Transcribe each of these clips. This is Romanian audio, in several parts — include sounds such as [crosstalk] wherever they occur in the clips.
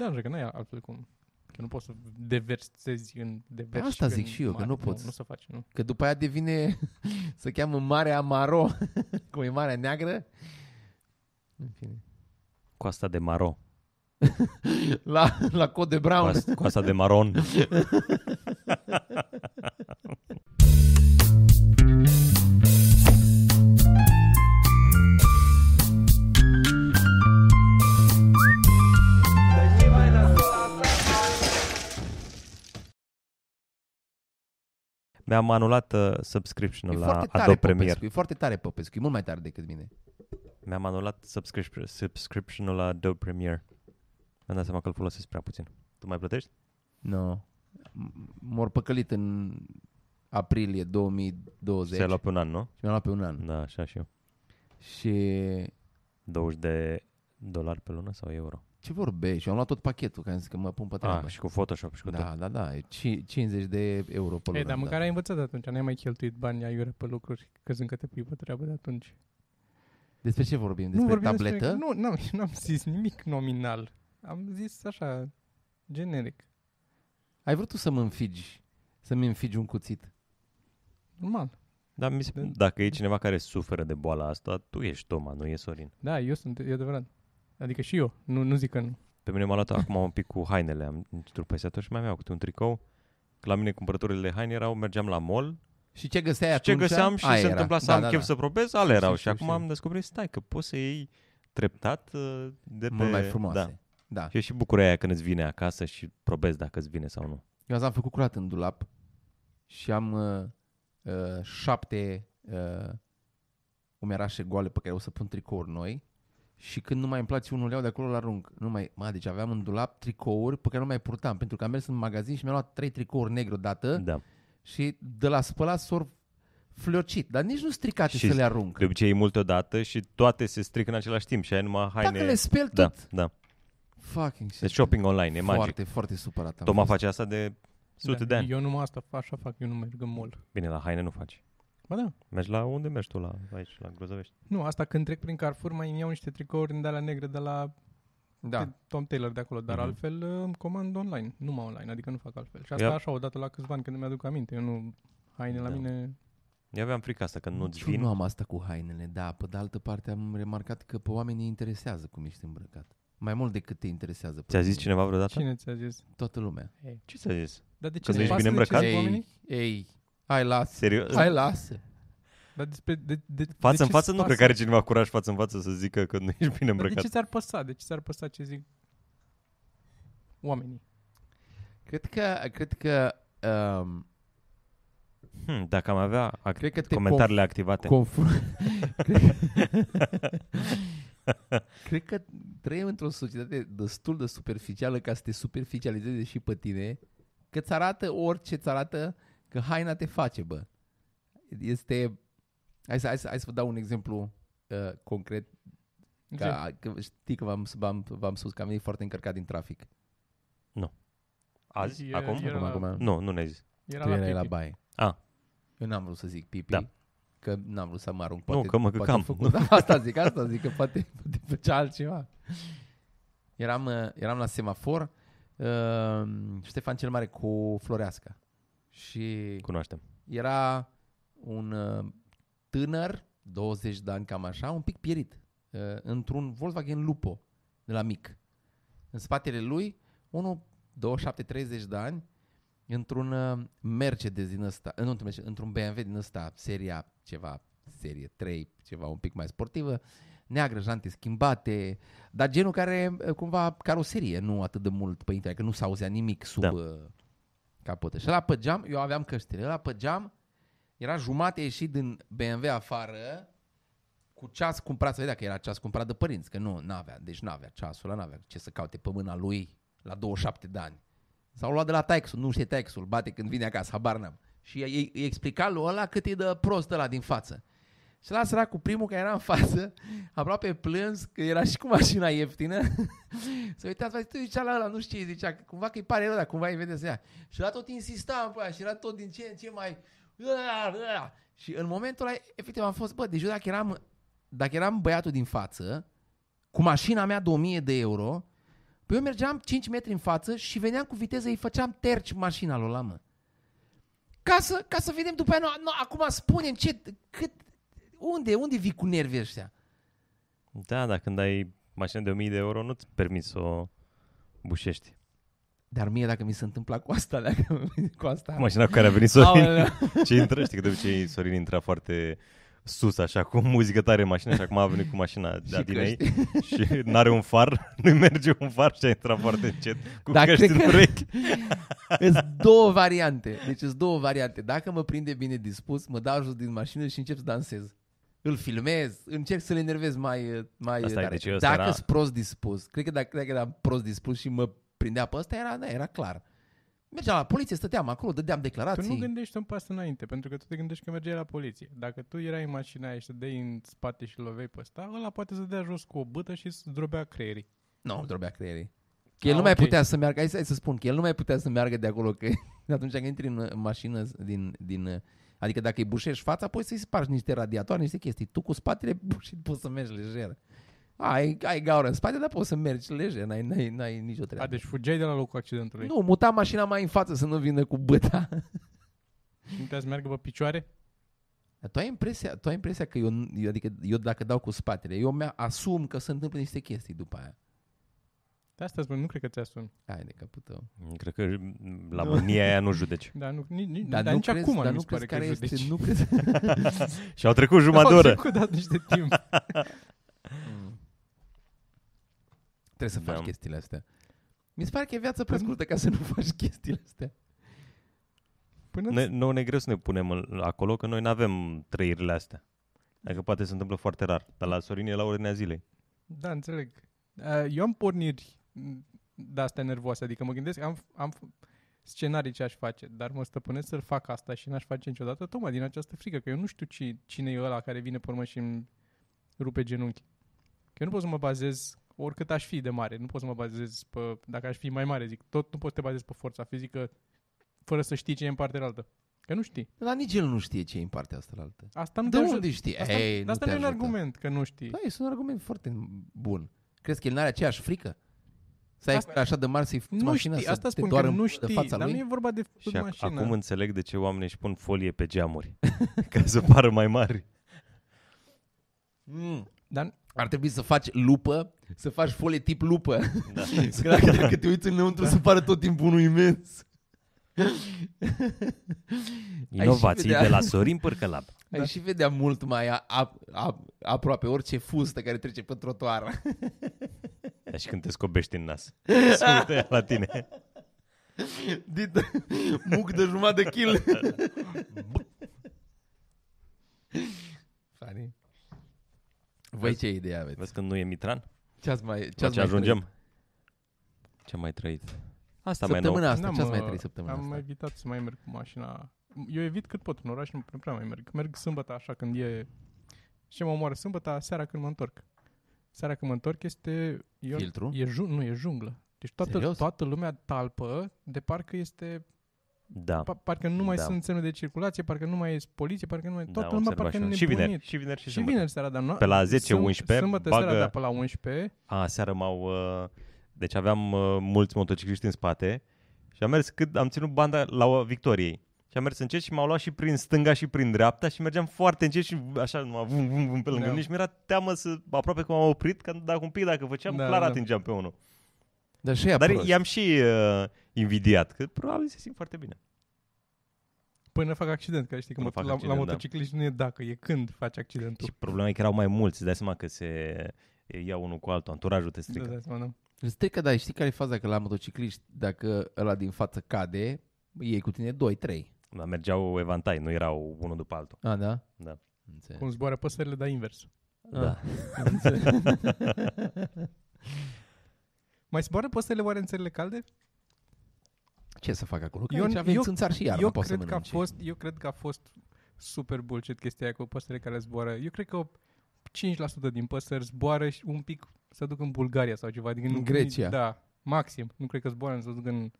Da, că nu e altfel cum. Că nu poți să deversezi în deversi. Asta în zic și eu, că mare. nu poți. Nu, nu se face, nu. Că după aia devine, [laughs] se cheamă Marea Maro, [laughs] cum e Marea Neagră. În fine. Coasta de Maro. [laughs] La, la cod de brown. Coasta, coasta de Maron. Mi-am anulat uh, subscription-ul E la foarte tare Adobe Premiere. Popescu, e foarte tare Popescu, e mult mai tare decât mine. Mi-am anulat subscription, subscription-ul la Adobe Premiere. Mi-am dat seama că îl folosesc prea puțin. Tu mai plătești? Nu. No. M-au păcălit în aprilie 2020 Se-a luat pe un an, nu? și mi-am luat pe un an. Da, așa și eu. Și 20 de dolari pe lună sau euro? Ce vorbești? Eu am luat tot pachetul, că am zis că mă pun pe treabă. Ah, și cu Photoshop și cu tot. da, da, da, e ci- 50 de euro pe lună. Ei, dar am măcar dat. ai învățat de atunci, n-ai mai cheltuit bani aiurea pe lucruri, crezând că te pui pe treabă de atunci. Despre ce vorbim? Despre vorbim tabletă? Despre, nu, n-am, [laughs] n-am zis nimic nominal. Am zis așa, generic. Ai vrut tu să mă înfigi, să-mi înfigi un cuțit. Normal. Dar mi se, Da. dacă e cineva care suferă de boala asta, tu ești Toma, nu e Sorin. Da, eu sunt, e adevărat. Adică și eu, nu, nu zic că nu. Pe mine m-a luat acum un pic cu hainele, am întrupăsat și mai aveau câte un tricou. Că la mine cumpărăturile de haine erau, mergeam la mall Și ce găseai și ce atunci? găseam și aia se era. întâmpla să Da, am da, chef da. să probez, ale erau. Știu, Și știu, acum știu. am descoperit, stai, că poți să iei treptat uh, de pe... Mult mai frumoase. Da. Da. Și e și bucuria aia când îți vine acasă și probezi dacă îți vine sau nu. Eu azi am făcut curat în dulap și am uh, uh, șapte uh, umerașe goale pe care o să pun tricouri noi și când nu mai îmi place unul, le iau de acolo la arunc. Nu mai, mă, deci aveam în dulap tricouri pe care nu mai purtam, pentru că am mers în magazin și mi-am luat trei tricouri negre odată Da. și de la spălat s fliocit, dar nici nu stricate Și să le arunc. De obicei e multe odată și toate se strică în același timp și ai numai haine... Dacă le speli da, tot, da. fucking shit. Deci shopping online, e magic. Foarte, foarte supărat am Toma fost. face asta de sute de ani. Da, Eu numai asta fa- așa fac, eu nu merg în mall. Bine, la haine nu faci. Ba da. Mergi la unde mergi tu? La, aici, la Grozăvești. Nu, asta când trec prin Carrefour mai îmi iau niște tricouri de alea negre de la Da. de Tom Taylor de acolo, dar Mhm. altfel uh, îmi comand online, numai online, adică nu fac altfel. Și asta Ia- așa, odată la câțiva ani când îmi aduc aminte, eu nu, haine la Da. mine, Eu aveam frica asta că nu-ți Nici eu vin. nu am asta cu hainele, da. Pe de altă parte am remarcat că pe oamenii îi interesează cum ești îmbrăcat. Mai mult decât te interesează. pe Ți-a zis tine. cineva vreodată? cine ți-a zis? Toată lumea. Ce ți-a zis? Dar de ce Că nu îți ești pasă bine de ce îmbrăcat? zic oamenii? Ei, ei, hai lasă. Serios? Hai lasă. Dar despre, de, de, de Față ce în față îți nu cred pasă? că are cineva curaj față în față să zică că nu ești bine Dar de îmbrăcat. ce ți-ar păsa? De ce ți-ar păsa ce zic oamenii? Cred că, cred că, um, Hmm, dacă am avea ac- cred că te comentariile activate. conf- [laughs] cred, cred că trăim într-o societate destul de superficială ca să te superficializeze și pe tine, că îți arată orice îți arată că haina te face, bă. Este... Hai să, hai să, hai să vă dau un exemplu uh, concret. Ca, că știi că v-am, v-am, v-am spus că am venit foarte încărcat din trafic. Azi? E- Acum? era Acum, la- acum. Nu, nu ne-ai zis. Era Tu la erai la pipi. baie. Ah. Eu n-am vrut să zic pipi, Da. că n-am vrut să mă arunc. Nu, Poate, că mă poate căcam. Făcut, [laughs] da, asta zic, asta zic, că poate, poate făcea altceva. Eram, uh, eram la semafor, uh, Ștefan cel Mare cu Floreasca. Și Cunoaștem. era un uh, tânăr, 20 de ani cam așa, un pic pierit, uh, într-un Volkswagen Lupo de la mic. În spatele lui, unul 27-30 de ani, într-un uh, Mercedes din ăsta, uh, nu într-un, Mercedes, într-un BMW din ăsta, seria ceva, serie 3, ceva un pic mai sportivă, neagră, jante schimbate, dar genul care, uh, cumva, caroserie, nu atât de mult pe intrare, că nu s-auzea nimic sub Da. Da. capotă. Și ăla pe geam, eu aveam căștile, ăla pe geam era jumate ieșit din BMW afară, cu ceas cumpărat, să vedea că era ceas cumpărat de părinți, că nu, n-avea, deci n-avea ceasul ăla, n-avea ce să caute pe mâna lui la 27 de ani. S-au luat de la taxul, nu știe taxul, bate când vine acasă, habar n-am. Și îi, îi explica lui ăla cât e de prost ăla din față. Și la sărac cu primul care era în față, aproape plâns, că era și cu mașina ieftină. să uitați, vai, tu zicea la ăla, nu știu ce zicea, că cumva că îi pare rău, dar cumva îi vede să ia. Și la tot insista în aia și era tot din ce în ce mai... Și în momentul ăla, efectiv, am fost, bă, deci eu dacă eram, dacă eram băiatul din față, cu mașina mea de 1000 de euro, Păi eu mergeam 5 metri în față și veneam cu viteză, îi făceam terci mașina lui la mă. Ca să, ca să vedem după aia, nu, nu, acum spunem ce, cât, unde, unde vii cu nervii ăștia? Da, dar când ai mașină de 1000 de euro, nu-ți permiți să o bușești. Dar mie dacă mi se întâmpla cu asta, [laughs] dacă, cu asta... Mașina cu care a venit Sorin. Aoleu. [laughs] Ce intră, știi că de obicei Sorin intra foarte sus, așa, cu muzică tare în mașină și acum a venit cu mașina de [laughs] Și Adinei și n-are un far, nu merge un far și a intrat foarte încet cu Da, căști cred în că- urechi. Sunt două variante. Deci sunt două variante. Dacă mă prinde bine dispus, mă dau jos din mașină și încep să dansez. Îl filmez, încerc să-l enervez mai, mai Asta e, tare. deci ăsta dacă era- sunt prost dispus, cred că dacă, dacă eram prost dispus și mă prindea pe ăsta, era, da, era clar. Mergeam la poliție, stăteam acolo, dădeam Tu declarații. nu gândești un pas înainte, pentru că tu te gândești că mergeai la poliție. Dacă tu erai în mașina aia și te dai în spate și loveai pe ăsta, ăla poate să dea jos cu o bâtă și să drobea creierii. Nu, îmi drobea creierii. Că el Ah, nu mai ok. putea să meargă, hai să, hai să spun, că el nu mai putea să meargă de acolo, că [laughs] atunci când intri în în mașină din, din adică dacă îi bușești fața, poți să-i spargi niște radiatoare, niște chestii. Tu cu spatele [laughs] bușit poți să mergi lejer. Ai, ai gaură în spate, dar poți să mergi lejer, n-ai, n-ai, n-ai nicio treabă. A, deci fugeai de la locul accidentului. Nu, muta mașina mai în față să nu vină cu băta. [laughs] Nu te să meargă pe picioare? Dar tu ai impresia, tu ai impresia că eu, eu, adică eu dacă dau cu spatele, eu mi asum că se întâmplă niște chestii după aia. De asta spun, nu cred că ți-asumi. Hai de capul tău. Cred că la mânia aia nu judeci. Dar, nu, nici, nici, Dar, dar nu nici crezi, acum dar nu nu mi se pare crezi că care judeci. este, nu [laughs] crezi, Și au trecut jumătate de Au oră. trecut dat niște timp. [laughs] Trebuie să faci Da. chestiile astea. Mi se pare că e viața prea scurtă ca să nu faci chestiile astea. Până Ne, nouă ne e greu să ne punem în- acolo, că noi nu avem trăirile astea. Adică poate se întâmplă foarte rar. Dar la Sorin e la ordinea zilei. Da, înțeleg. Uh, Eu am porniri de astea nervoase, adică mă gândesc, am, am f- scenarii ce aș face, dar mă stăpânesc să-l fac asta și n-aș face niciodată, tocmai din această frică, că eu nu știu ci, cine e ăla care vine pe urmă și îmi rupe genunchi. Că eu nu pot să mă bazez, oricât aș fi de mare, nu pot să mă bazez pe, dacă aș fi mai mare, zic, tot nu poți să te bazezi pe forța fizică fără să știi ce e în partea altă. Că nu știi. Dar nici el nu știe ce e în partea asta la altă. Asta nu De te ajută. unde știi? Asta, Ei, dar nu asta te nu e un ajută. argument că nu știi. Da, este un argument foarte bun. Crezi că el n-are aceeași frică? Să ai Asta- așa de mare să-i fuți nu mașina, știi, să asta te spun că doară nu de știi, fața dar lui? nu e vorba de Și și ac- mașină. acum înțeleg de ce oamenii își pun folie pe geamuri. [laughs] ca să pară mai mari. Mm. Dar Ar trebui să faci lupă, să faci folie tip lupă. Da. [laughs] Că dacă, dacă te uiți înăuntru, se pare tot timpul unul imens. [laughs] Inovații vedea- de la Sorin Pârcălab. Ai Da. și vedea mult mai a, a, a, aproape orice fustă care trece pe trotuar. Dar și când te scobești în nas. Se uită ea la tine. Dit, muc de jumătate de kil. Funny. Voi ce idee aveți? Vezi când nu e Mitran? Ce ați mai, La ce ați ce mai ajungem? Ce am mai trăit? Asta mai nou. Săptămâna asta, N-am, ce ați mai uh, trăit săptămâna Am asta? evitat să mai merg cu mașina. Eu evit cât pot în oraș, nu nu prea mai merg. Merg sâmbătă așa când e... Ce mă omoară sâmbătă, seara când mă întorc. Seara când mă întorc este... Eu, Filtru? E jun, nu, e junglă. Deci toată, Serios? toată lumea talpă de parcă este... Da. Pa, parcă nu mai Da. sunt semne de circulație, parcă nu mai e poliție, parcă nu mai... da, Toată am lumea observat parcă și, e eu. și vineri. nebunit. Și vineri și, Și sâmbătă. vineri seara, dar nu... Pe la 10, sâm- 11 Sâmbătă bagă- seara, dar pe la 11... A, seara m-au... Uh, deci aveam uh, mulți motocicliști în spate și am mers cât am ținut banda la uh, Victoriei. Și am mers încet și m-au luat și prin stânga și prin dreapta și mergeam foarte încet și așa numai vum, vum, vum pe lângă Da. mine și mi-era teamă să aproape că m-am oprit, că dacă un pic dacă făceam, Da, clar da. atingeam pe unul. Dar și ea Dar prost. i-am și uh, invidiat, că probabil se simt foarte bine. Până fac accident, că știi că Până mot- fac la, accident, la da. motocicliști nu e dacă, e când faci accidentul. Și problema e că erau mai mulți, îți dai seama că se ia unul cu altul, anturajul te strică. Da, da, seama, da. Îți strică, dar știi care e faza? Că la motocicliști, dacă ăla din față cade, iei cu tine 2-3. Da, mergeau evantai, nu erau unul după altul. A, da? Da. Înțeleg. Cum zboară păsările, dar invers. Da. Înțeleg. [laughs] Mai zboară păsările oare în țările calde? Ce să fac acolo? Că Eu- aici avem eu- țânțar și iarna, eu, poți să cred că a mănânci. fost, eu cred că a fost super bullshit chestia aia cu păsările care zboară. Eu cred că 5% din păsări zboară și un pic să duc în Bulgaria sau ceva. Adică În nu, Grecia. Da, maxim. Nu cred că zboară să duc în,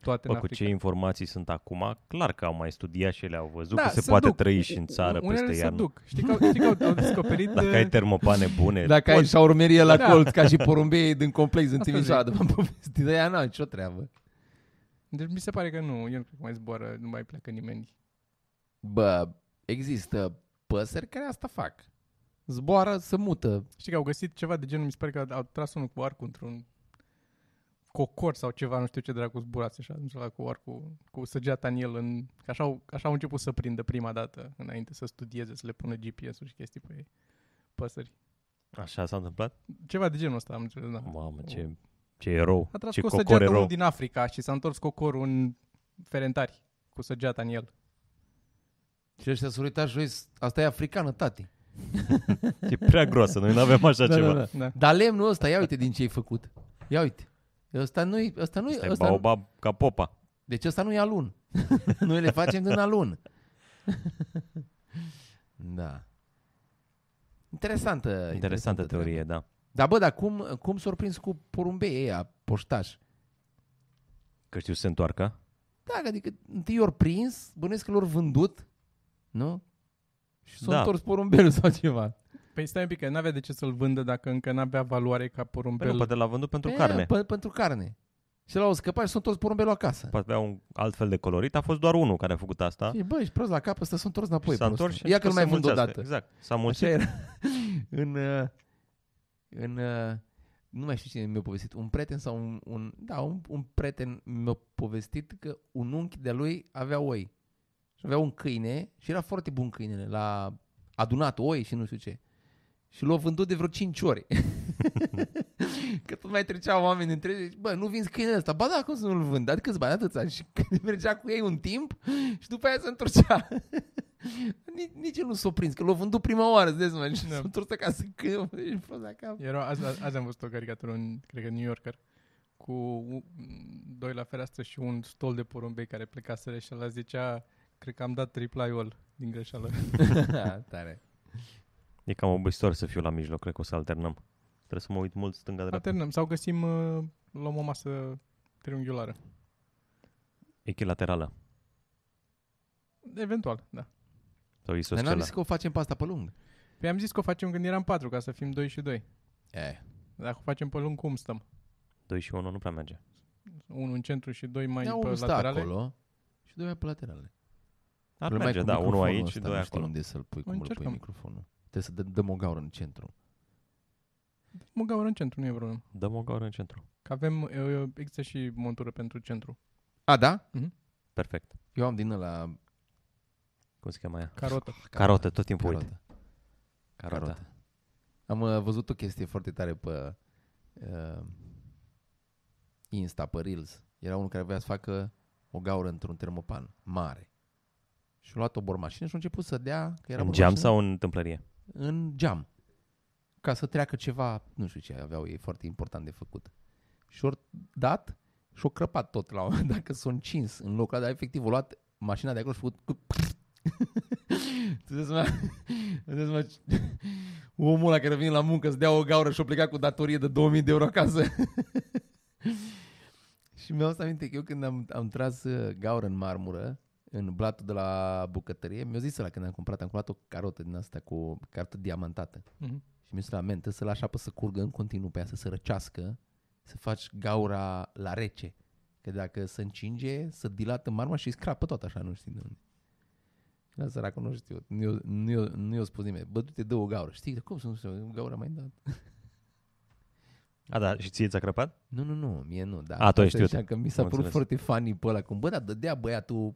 toate Bă, în cu Africa. ce informații sunt acum, clar că au mai studiat și ele, au văzut Da, că se se poate duc. trăi și în țară Unele peste se iarnă. duc. Știi că, au- știi că au, au descoperit... Dacă uh, ai termopane bune, [laughs] Dacă ai poți. șaurmerie la Da. colț, ca și porumbei din complex în Asta Timișoara, zic. de m-am povestit, de aia n-am nicio treabă. Deci mi se pare că nu, el nu cred că mai zboară, nu mai pleacă nimeni. Bă, există păsări care asta fac. Zboară, se mută. Știi că au găsit ceva de genul, mi se pare că au tras unul cu arcul într-un cocor sau ceva, nu știu ce dracu zburase așa, nu știu la cu arcul, cu săgeata în el, în, că așa, au, așa au început să prindă prima dată, înainte să studieze, să le pună GPS-uri și chestii pe ei, păsări. Așa s-a întâmplat? Ceva de genul ăsta am înțeles, da. Mamă, ce, ce erou, A tras ce cu o cocor săgeată erou. unul din Africa și s-a întors cocorul în Ferentari, cu săgeata în el. Și ăștia s-au uitat jos, asta e africană, tati. [laughs] E prea groasă, noi nu avem așa ceva. da. Da. Dar lemnul ăsta, ia uite din ce ai făcut. Ia uite. Ăsta nu-i, ăsta nu-i, Asta e ăsta, baobab ca popa. deci ăsta nu e alun. [laughs] Noi le facem din alun. [laughs] da. Interesantă. Interesantă treabă. teorie, da. Dar bă, dar cum, cum s-au prins cu porumbei ăia, poștași? Că știu să se întoarcă. Da, adică întâi i-au prins, bănuiesc că l-au vândut, nu? Și s-au Da. întors porumbelul sau ceva. Păi stai un pic, că n-avea de ce să-l vândă dacă încă n-avea valoare ca Păi porumbel. nu, poate l-a vândut pentru E, carne. Pe, pentru carne. Și l-au scăpat și s-au întors porumbelul acasă. Poate avea un alt fel de colorit. A fost doar unul care a făcut asta. Și bă, ești prost la cap, ăsta s-a întors înapoi. s-a prostul. întors și a Ia că nu mai început vând să odată. mulțească. Exact. S-a Așa mulțit. era. [laughs] în, uh, în, uh, nu mai știu cine mi-a povestit, un prieten sau un, un da, un, un prieten mi-a povestit că un unchi de lui avea oi. Și avea un câine și era foarte bun câinele, l-a adunat oi și nu știu ce. Și l-a vândut de vreo 5 ori. [laughs] că tot mai treceau oameni între ei, bă, nu vinzi câinele ăsta. Ba da, cum să nu-l vând? Dar câți bani atâția? Și [laughs] când mergea cu ei un timp și după aia se întorcea. [laughs] nici, nici el nu s-a prins, că l-a vândut prima oară, îți dai seama, și Da. s-a întors acasă când ești prost la cap. Era, azi, azi, azi am văzut o caricatură în, cred că New Yorker, cu u- doi la fereastră și un stol de porumbei care plecaseră și ăla zicea, cred că am dat reply-ul din greșeală. Tare. E cam obositor să fiu la mijloc, cred că o să alternăm. Trebuie să mă uit mult stânga-dreapta. Alternăm sau găsim, uh, luăm o masă triunghiulară. Echilaterală. Eventual, da. Sau Dar n-am isoscelă. zis că o facem pe asta pe lung. Păi am zis că o facem când eram patru, ca să fim doi și doi. E. Dacă o facem pe lung, cum stăm? 2 și 1 nu prea merge. Unul în centru și doi mai Ia pe unul stă laterale? acolo și doi pe laterale. Ar Problema e merge, cu da, unul microfonul aici și ăsta, doi nu știu acolo. unde să-l pui, cum îl pui Încercăm. microfonul. Trebuie să dă- dăm o gaură în centru. Mă gaură în centru, nu e problemă. Dăm o gaură în centru. Că avem, uh, există și montură pentru centru. A, da? Perfect. Eu am din ăla... Cum se cheamă ea? Carotă. Carotă, tot timpul uit. Carotă. Carota. Carotă. Am uh, văzut o chestie foarte tare pe uh, Insta, pe Reels. Era unul care vrea să facă o gaură într-un termopan mare. Și a luat o bormașină și a început să dea... Că era În bormașină- geam sau în întâmplărie? În geam. Ca să treacă ceva, nu știu ce aveau ei foarte important de făcut. Și ori dat și o crăpat tot la un moment dat, dacă s-o încins în locul ăla, dar efectiv o luat mașina de acolo și a făcut cu... [laughs] Tu dai seama, îți dai seama ce- omul ăla care vine la muncă să dea o gaură și o pleca cu datorie de 2000 de euro acasă. [laughs] și mi-au să aminte că eu când am, am tras uh, gaură în marmură, în blatul de la bucătărie, mi-a zis la când am cumpărat, am cumpărat o carotă din asta cu cartă diamantată. Mhm. Și mi-a zis la mente să lași apă să curgă în continuu pe ea, să se răcească, să faci gaura la rece. Că dacă se încinge, să dilată marma și îi scrapă tot așa, nu știi de unde. Și la săracul nu știu, nu i-o, nu i-o, nu i-o spus nimeni, bă, du-te, dă o gaură. Știi, de cum să nu știu, gaura mai dat? [laughs] A, da, și ție ți-a crăpat? Nu, nu, nu, mie nu, da. A, tu ai Asta știut. ziceam Că mi s-a Am părut înțeles. foarte funny pe ăla, cum, bă, dar dădea băiatul,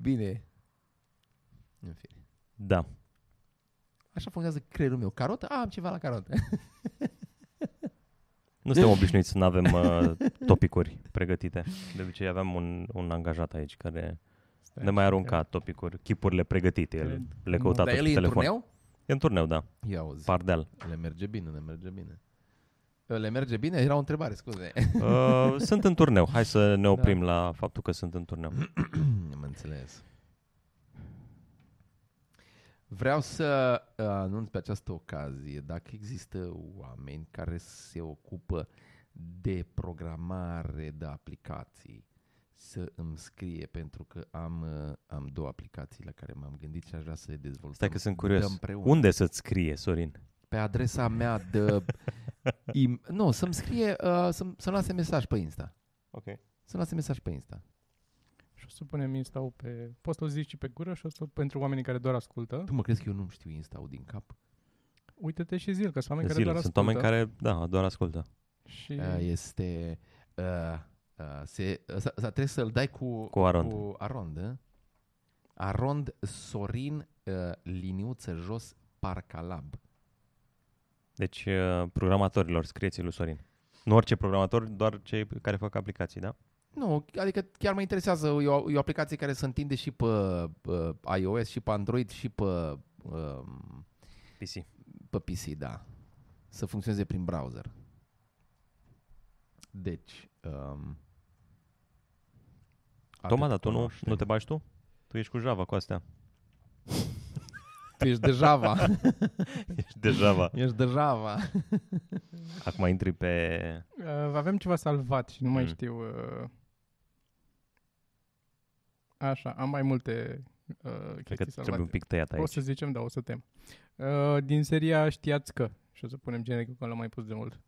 bine. În fine. Da. Așa funcționează creierul meu. Carotă? A, am ceva la carotă. [laughs] Nu suntem obișnuiți să nu avem uh, topicuri pregătite. De obicei aveam un, un angajat aici care Stai ne mai așa, arunca topicuri, chipurile pregătite. El Cred. le căuta Dar tot el pe e în telefon. turneu? E în turneu, da. Ia auzi. Pardel. Le merge bine, le merge bine. Le merge bine? Era o întrebare, scuze. Uh, [laughs] sunt în turneu. Hai să ne oprim da. la faptul că sunt în turneu. [clears throat] Am înțeles. Vreau să uh, anunț pe această ocazie dacă există oameni care se ocupă de programare de aplicații să îmi scrie pentru că am, uh, am două aplicații la care m-am gândit și aș vrea să le dezvoltăm. Stai că sunt curios. Dăm împreună. Unde să-ți scrie, Sorin? Pe adresa mea de... im, [laughs] nu, să-mi scrie, uh, să-mi, să-mi lase mesaj pe Insta. Ok. Să-mi lase mesaj pe Insta. Și o să punem insta pe... Poți să-l zici și pe gură și o să pentru oamenii care doar ascultă. Tu mă crezi că eu nu știu Insta din cap? Uite-te și zil, că sunt oameni care Zile. doar Sunt ascultă. oameni care, da, doar ascultă. Și Uh, este... Uh, uh, se, uh, s- s- trebuie să-l dai cu, Cu arond. Cu arond, uh? Arond Sorin uh, liniuță jos Parcalab. Deci, uh, programatorilor, scrieți lui Sorin. Nu orice programator, doar cei care fac aplicații, da? Nu, adică chiar mă interesează, e o, e o aplicație care se întinde și pe uh, iOS, și pe Android, și pe, uh, PC. pe PC, da. Să funcționeze prin browser. Deci, um, Toma, atât dar tu nu, cunoaște. nu te bagi tu? Tu ești cu Java, cu astea. Tu ești de Java. [laughs] Ești de Java. ești de Java. Acum intri pe... uh, avem ceva salvat și nu mai Mm. știu... Uh, așa, am mai multe uh, Cred că chestii trebuie salvate. un pic tăiat O aici. să zicem, da, o să tem. Uh, din seria Știați că. Și o să punem genericul că l-am mai pus de mult.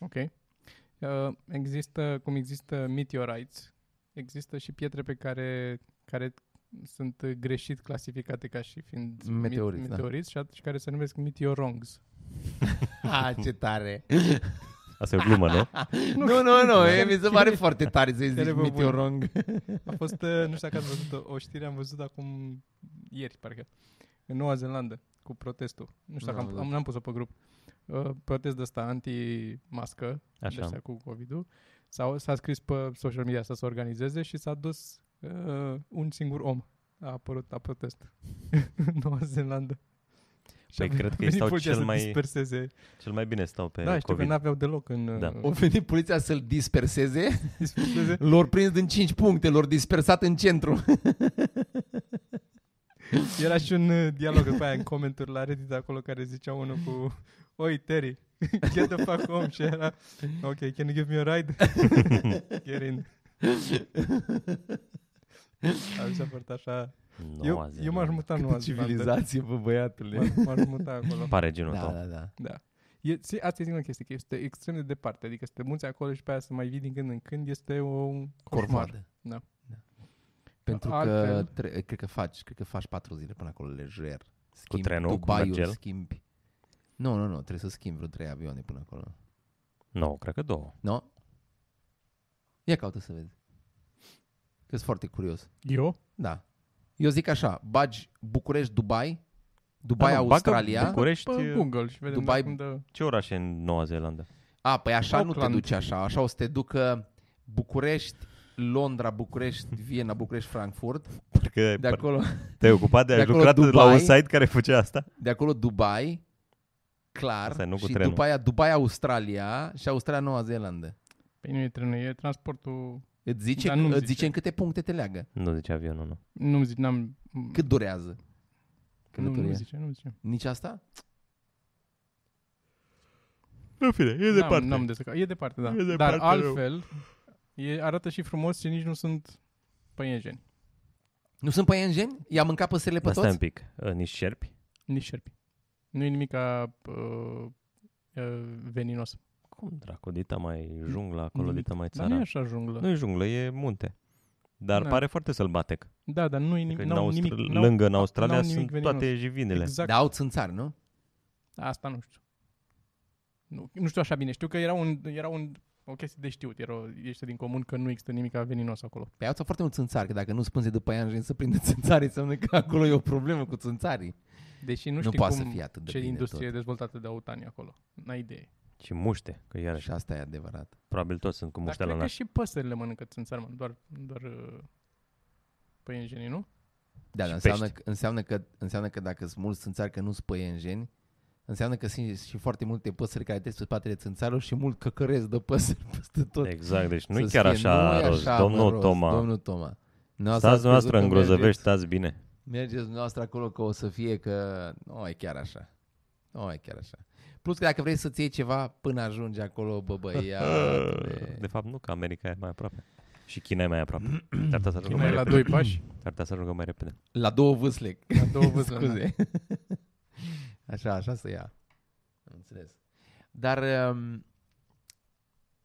Ok. Uh, există, cum există meteorites, există și pietre pe care, care sunt greșit clasificate ca și fiind mit- Meteoriți, da. meteoriți și, at- și care se numesc meteorongs. [laughs] Ah, ce tare. Asta e o glumă, nu? [laughs] Nu, nu, nu, Da. e, mi se pare foarte tare să-i zici Chiar e bă meteorong. A fost, uh, nu știu dacă ați văzut o, o știre, am văzut acum ieri, parcă, în Noua Zeelandă, cu protestul. Nu știu Nu dacă am am, am, văzut. n-am pus-o pe grup. Uh, protest de ăsta anti-mască, Așa. de astea cu COVID-ul. S-a, s-a scris pe social media să se organizeze și s-a dus uh, un singur om. A apărut la protest în [laughs] Noua Zeelandă. Și Păi a venit- cred că a ei venit stau poliția cel să mai- disperseze. Cel mai bine stau pe da, știu COVID. că n-aveau deloc în... Da. uh, O venit poliția să-l disperseze, [laughs] disperseze. l-au prins din 5 puncte, l-au dispersat în centru. Era și un uh, dialog după aia în comentarii la Reddit acolo care zicea unul cu Oi, Terry, [laughs] get the fuck home și era Ok, can you give me a ride? [laughs] Get in. [laughs] A mi s-a părut așa Noua Eu, eu Zeelandă. m-aș muta în Noua Zeelandă. civilizație, bă, băiatule. M-aș, m-aș muta acolo. Pare genul Da, tău. da, da. Da. E, zi- asta e singura chestie, că este extrem de departe. Adică să te muți acolo și pe aia să mai vii din când în când este o, un coșmar. Corvoadă. Da. Pentru că Altfel- tre- cred că faci, cred că faci 4 zile până acolo lejer. Schimbi trenul, cu Dubaiul, Mergel? schimbi. Nu, nu, nu, trebuie să schimbi vreo 3 avioane până acolo. Nu, cred că două. Nu? Ia caută să vezi. Că sunt foarte curios. Eu? Da. Eu zic așa, bagi București, Dubai, Dubai, Da, mă, bagă Australia. București, Pe Google și vedem Dubai- dacă îmi dă... ce oraș e în Noua Zeelandă? A, păi așa nu te Auckland. duci așa, așa o să te ducă București, Londra, București, Viena, București, Frankfurt. Parcă De acolo, te-ai ocupat de, de ai acolo lucrat la Dubai. un site care făcea asta? de acolo Dubai, clar, Asta e, nu cu și trenul. după aia Dubai, Australia și Australia, Noua Zeelandă. Păi nu e trenul, e transportul... Îți zice, Dar nu-mi îți zice. zice în câte puncte te leagă. Nu zice avionul, nu. Nu-mi zic, n-am... Cât durează nu, călătoria? nu zice, nu zice. Nici asta? În fine, e N-am, n-am descărcat. E departe, da. E departe, Dar rău. altfel, e, arată și frumos și nici nu sunt păienjeni. Nu sunt păienjeni? I-a mâncat păsările pe Dar stai un toți? pic. Uh, Nici șerpi? Nici șerpi. Nu e nimic ca uh, uh, veninos. Cum dracu, dita mai jungla acolo, Nimic. dita mai Dar nu e țara. așa junglă. Nu e junglă, e munte. Dar Da. pare foarte sălbatec. Da, dar nu e Că nimic. în N-au Austr- nimic n-au, lângă în Australia n-au nimic sunt veninos. toate jivinele. Exact. Dar au țânțari, nu? Asta nu știu. Nu, nu știu așa bine. Știu că era un, era un o chestie de știut. Era, o- este din comun că nu există nimic veninos acolo. Pe au foarte mult țânțari, că dacă nu spânze de păianjeni să prinde țânțarii, înseamnă că acolo e o problemă cu țânțarii. Deși nu, Nu știu poate cum, să fie atât de ce bine industrie tot. e dezvoltată de autanii acolo. N-ai idee. Și muște, că iarăși, Și asta e adevărat. probabil toți sunt cu Dar muște la cred că nas. și păsările mănâncă țânțari, mă, doar, doar uh, păienjenii, nu? Da, Și dar înseamnă, pești. că, înseamnă, că, înseamnă că dacă sunt mulți țânțari că nu sunt păienjeni, înseamnă că sunt și foarte multe păsări care trec pe spatele țânțarilor și mult căcăresc de păsări [laughs] peste tot. Exact, deci nu e Să chiar fie, așa nu e rost. așa, Domnul mă, rost, Toma, Domnul Toma. stați dumneavoastră în Grozăvești, Mergeți, stați bine. mergeți dumneavoastră acolo că o să fie că nu e chiar așa. Nu e chiar așa. Plus că dacă vrei să-ți iei ceva până ajungi acolo, bă, băia... [laughs] De fapt nu, că America e mai aproape. Și China e mai aproape. Ar putea să ajungă China mai e la repede. doi pași. Ar putea să ajungă mai repede. La două vâsle. La două vâsle. [laughs] da. Scuze. Așa, așa să ia. Am înțeles. Dar, um,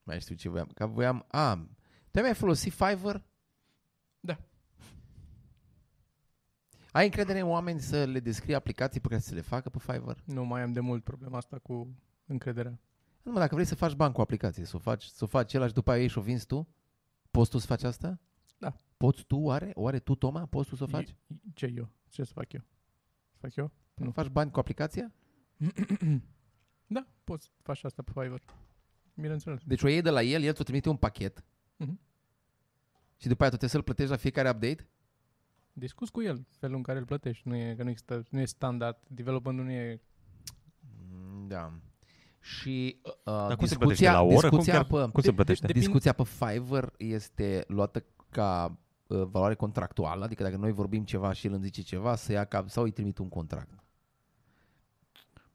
mai știu ce voiam. Că voiam, a, tu ai mai folosit Fiverr? Da. Ai încredere în oameni să le descrie aplicații pe care să le facă pe Fiverr? Nu mai am de mult problema asta cu încrederea. Nu, mă, dacă vrei să faci bani cu o aplicație, să o faci, să o faci acela și după aia ei și o vinzi tu, poți tu să faci asta? Da. Poți tu, oare? Oare tu, Toma, poți tu să o faci? E- Ce eu? Ce să fac eu? Să fac eu? Nu faci bani cu aplicația? [clears throat] Da, poți să faci asta pe Fiverr. Bineînțeles. Deci o iei de la el, el ți-o trimite un pachet Mhm. și după aia tu trebuie să-l plătești la fiecare update? Discuți cu el felul în care îl plătești. Nu e, că nu, există, nu e standard. Development nu e... Mm, Da. Și uh, Dar cum se discuția, plătește? La oră? Cum, discuția, chiar, pe, cum se plătește? de- discuția pe Fiverr este luată ca uh, valoare contractuală, adică dacă noi vorbim ceva și el îmi zice ceva, să ia ca, sau îi trimit un contract.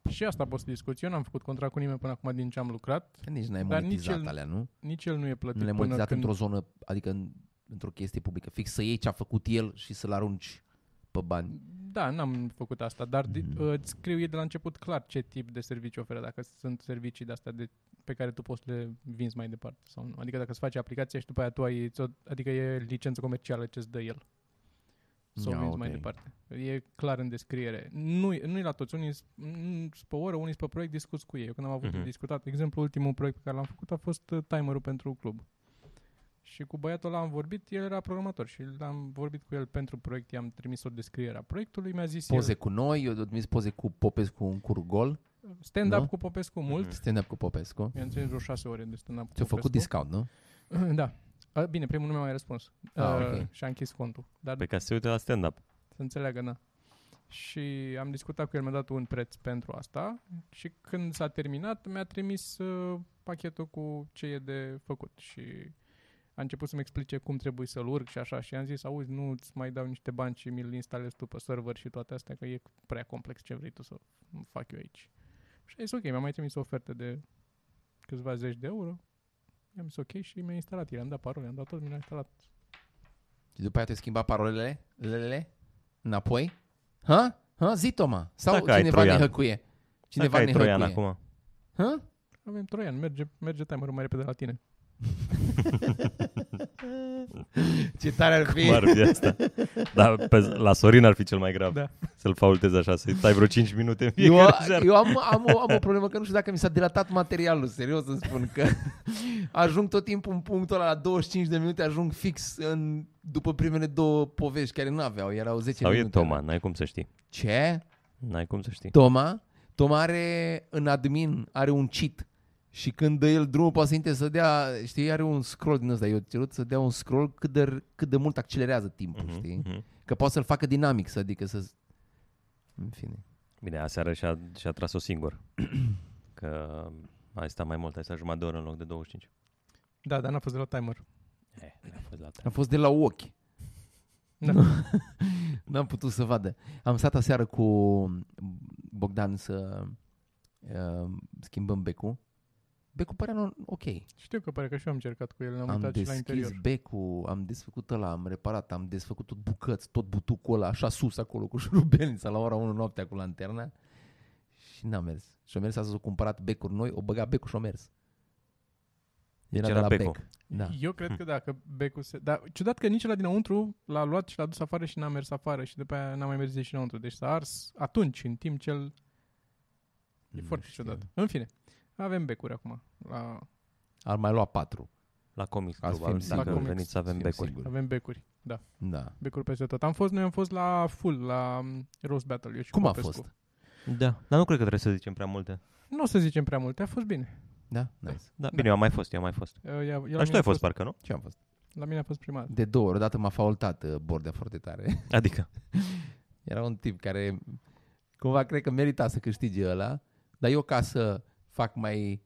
Și asta poți să discuți. Eu n-am făcut contract cu nimeni până acum din ce am lucrat. Că nici n-ai Dar monetizat nici el- alea, nu? Nici el nu e plătit Nu le-ai până monetizat când... într-o zonă, adică în, într-o chestie publică, fix să iei ce a făcut el și să-l arunci pe bani. Da, n-am făcut asta, dar Mhm. mm-hmm. îți scriu ei de la început clar ce tip de servicii oferă, dacă sunt servicii de astea de, pe care tu poți să le vinzi mai departe sau nu. Adică dacă îți faci aplicația și după aia tu ai, ți-o- adică e licență comercială ce îți dă el. Să o Ia, vinzi ok. mai departe. E clar în descriere. Nu, nu e la toți. Unii sunt pe oră, unii sunt pe proiect, discuți cu ei. Eu când am avut Mhm. mm-hmm. discutat, de exemplu, ultimul proiect pe care l-am făcut a fost uh, timerul pentru club. Și cu băiatul ăla am vorbit, el era programator și l-am vorbit cu el pentru proiect, i-am trimis o descriere a proiectului, mi-a zis Poze el, cu noi, eu am poze cu Popescu în curgol, stand-up Nu? cu Popescu mult, Mhm. stand-up cu Popescu. mi-am ținut vreo șase ore de stand-up cu Ți-a făcut Popescu. discount, nu? [clears throat] da. A, Bine, primul nu mi-a mai răspuns. Ah, Uh, ok. Și a închis contul. Dar Pe ca să se uite la stand-up. să înțeleagă, da. Și am discutat cu el, mi-a dat un preț pentru asta și când s-a terminat, mi-a trimis uh, pachetul cu ce e de făcut și a început să-mi explice cum trebuie să-l urc și așa și am zis, auzi, nu îți mai dau niște bani și mi-l instalez tu pe server și toate astea, că e prea complex ce vrei tu să fac eu aici. Și a zis, ok, mi-a mai trimis o ofertă de câțiva zeci de euro. I-am zis ok și mi-a instalat el, am dat parole, am dat tot, mi-a instalat. Și după aia te schimba parolele? Lele? Înapoi? Ha? Ha? Zi, Toma. Sau Dacă ai cineva ne troian. hăcuie? Cineva Dacă ai ne troian hăcuie. acum. Ha? Avem Troian, merge, merge timerul mai repede la tine. [laughs] [laughs] Ce tare ar fi. Cum ar fi asta? Dar pe, la Sorin ar fi cel mai grav. Da. Să-l faultezi așa, să-i tai vreo 5 minute în Eu, fiecare seară. eu am, am, o, am o problemă că nu știu dacă mi s-a dilatat materialul, serios să spun că [laughs] ajung tot timpul în punctul ăla la 25 de minute, ajung fix în, după primele două povești care nu aveau, erau 10 Sau e minute. Toma, n-ai cum să știi. Ce? N-ai cum să știi. Toma? Toma are în admin, are un cheat. Și când dă el drumul pe Sinte să dea, știi, are un scroll din ăsta, eu cerut să dea un scroll cât de, cât de mult accelerează timpul, Mhm, știi? mhm. Că poate să-l facă dinamic, să, adică să... În fine. Bine, aseară și-a, și-a tras-o singur. [clears throat] Că ai stat mai mult, ai stat jumătate de oră în loc de 25. Da, dar n-a fost de la timer. Eh, a fost la A fost de la ochi. Da. [laughs] N-am putut să vadă. Am stat aseară cu Bogdan să uh, schimbăm becul. Becul părea non- ok. Știu că pare că și eu am încercat cu el, l-am Am uitat și la deschis interior. becul, am desfăcut ăla, am reparat, am desfăcut tot bucăți, tot butucul ăla, așa sus acolo cu șurubelnița [laughs] la ora 1 noaptea cu lanterna și n-a mers. Și-a mers astăzi, a cumpărat becuri noi, o băga becul și-a mers. Deci Era, era de la becul. bec. Da. Eu cred că dacă becul se... Dar ciudat că nici la dinăuntru l-a luat și l-a dus afară și n-a mers afară și după aia n-a mai mers și înăuntru. Deci s-a ars atunci, în timp ce el... E Nu foarte știu. ciudat. În fine, avem becuri acum. La... Ar mai lua patru. La comics, Ca să probabil, fim dacă siguri. veniți să avem Fim becuri. siguri. Avem becuri, da. Da. Becuri peste tot. Am fost, noi am fost la full, la um, Roast Battle. Eu și Cum a Popescu. fost? Da, dar nu cred că trebuie să zicem prea multe. Nu o să zicem prea multe, a fost bine. Da? Nice. Da, bine, eu am mai fost, eu am mai fost. Eu, eu, eu, la, Dar și mine tu a ai fost, parcă, nu? Ce am fost? la mine a fost prima dată. De două ori. Odată m-a faultat uh, Bordea foarte tare. [laughs] Adică, Era un tip care cumva cred că merita să câștige ăla, dar eu ca să fac mai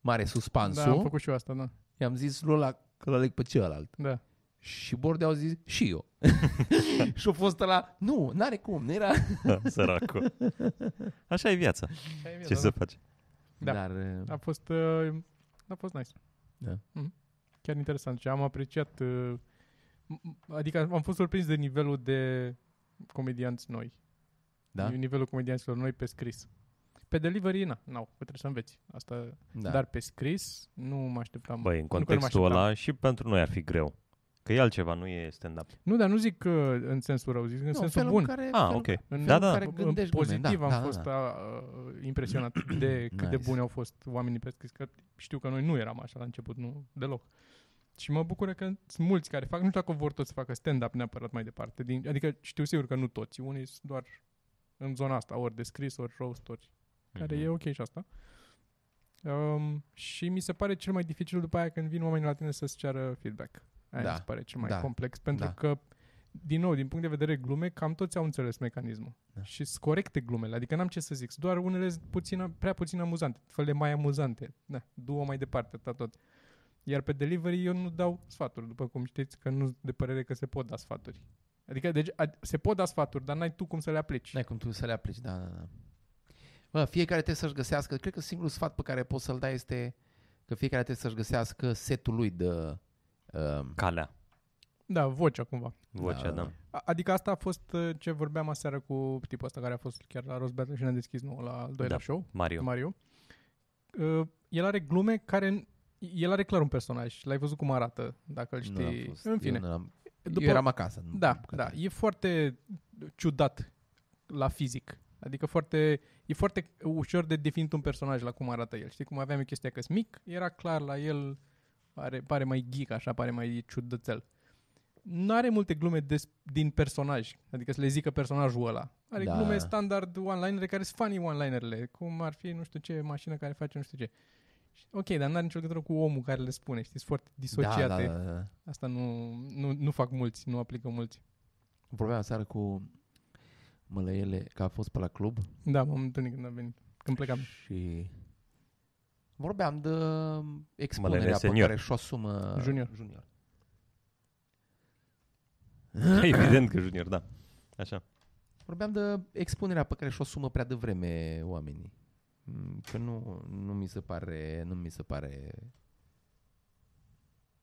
mare suspansul, Da, am făcut și eu asta, da. i-am zis lui ăla că îl aleg pe celălalt. Da. Și Bordea au zis, și eu. [laughs] și a fost la nu, n-are cum, nu era. Săracul. Așa e viața. Ce să faci? Da. Dar, uh, A fost, uh, a fost nice. Da. Mhm. Chiar interesant și am apreciat, uh, m- m- adică am fost surprins de nivelul de comedianți noi. da? Nivelul comedianților noi pe scris. Pe delivery, na, n-au, trebuie să înveți. Asta, da. dar pe scris nu mă așteptam. Băi, în nu că nu mă contextul așteptam. ăla și pentru noi ar fi greu. Că e altceva, nu e stand-up. Nu, dar nu zic că în sensul rău, zic în nu, sensul felul bun. În care, Ah, felul ok. În, Da, da. care în gândești glume, pozitiv da, am da, fost da. A, uh, impresionat de [clears throat] cât de Nice. buni au fost oamenii pe scris, că știu că noi nu eram așa la început, nu deloc. Și mă bucură că sunt mulți care fac, nu știu dacă vor toți să facă stand-up neapărat mai departe. Din, adică știu sigur că nu toți, unii sunt doar în zona asta, ori de scris, ori roast, ori care Mhm. e ok și asta. Um, și mi se pare cel mai dificil după aia când vin oamenii la tine să-ți ceară feedback. Aia Da, mi se pare cel mai da, complex, pentru da. că, din nou, din punct de vedere glume, cam toți au înțeles mecanismul. Da. Și sunt corecte glumele, adică n-am ce să zic, sunt doar unele sunt puțin, prea puțin amuzante, fel de mai amuzante. Da, du-o mai departe, tot, tot. Iar pe delivery eu nu dau sfaturi, după cum știți, că nu sunt de părere că se pot da sfaturi. Adică deci, a, se pot da sfaturi, dar n-ai tu cum să le aplici. N-ai cum tu să le aplici, da, da, da. Bă, fiecare trebuie să-și găsească, cred că singurul sfat pe care poți să-l dai este că fiecare trebuie să-și găsească setul lui de... Uh, Calea. Da, vocea cumva. Vocea, da. A- Adică asta a fost uh, ce vorbeam aseară cu tipul ăsta care a fost chiar la Roast Battle și ne-a deschis nou la al doilea Da. show, Mario. Mario. Uh, el are glume care... El are clar un personaj. L-ai văzut cum arată, dacă îl nu am știi. fost, În fine. Eu, n-am, După- eu eram acasă. nu- Da, nu bucata da. aia. E foarte ciudat la fizic. Adică foarte, e foarte ușor de definit un personaj la cum arată el. Știi cum aveam eu chestia că mic, era clar la el, pare, pare mai geek, așa, pare mai ciudățel. Nu are multe glume des, din personaj, adică să le zică personajul ăla. Are Da. glume standard one-linere care sunt funny one-linerele, cum ar fi nu știu ce mașină care face nu știu ce. Ok, dar n-are nicio legătură cu omul care le spune, știi, sunt foarte disociate. Da, da, da, da. Asta nu, nu, nu fac mulți, nu aplică mulți. Vorbeam seară cu Mălăiele, că a fost pe la club Da, m-am întâlnit când am venit. Când plecam. și vorbeam de expunerea Mălăiele pe senior. care și-o asumă Junior. junior. Evident că junior, da. Așa. Vorbeam de expunerea pe care și-o asumă prea devreme oamenii. Mm, Că nu, nu mi se pare, nu mi se pare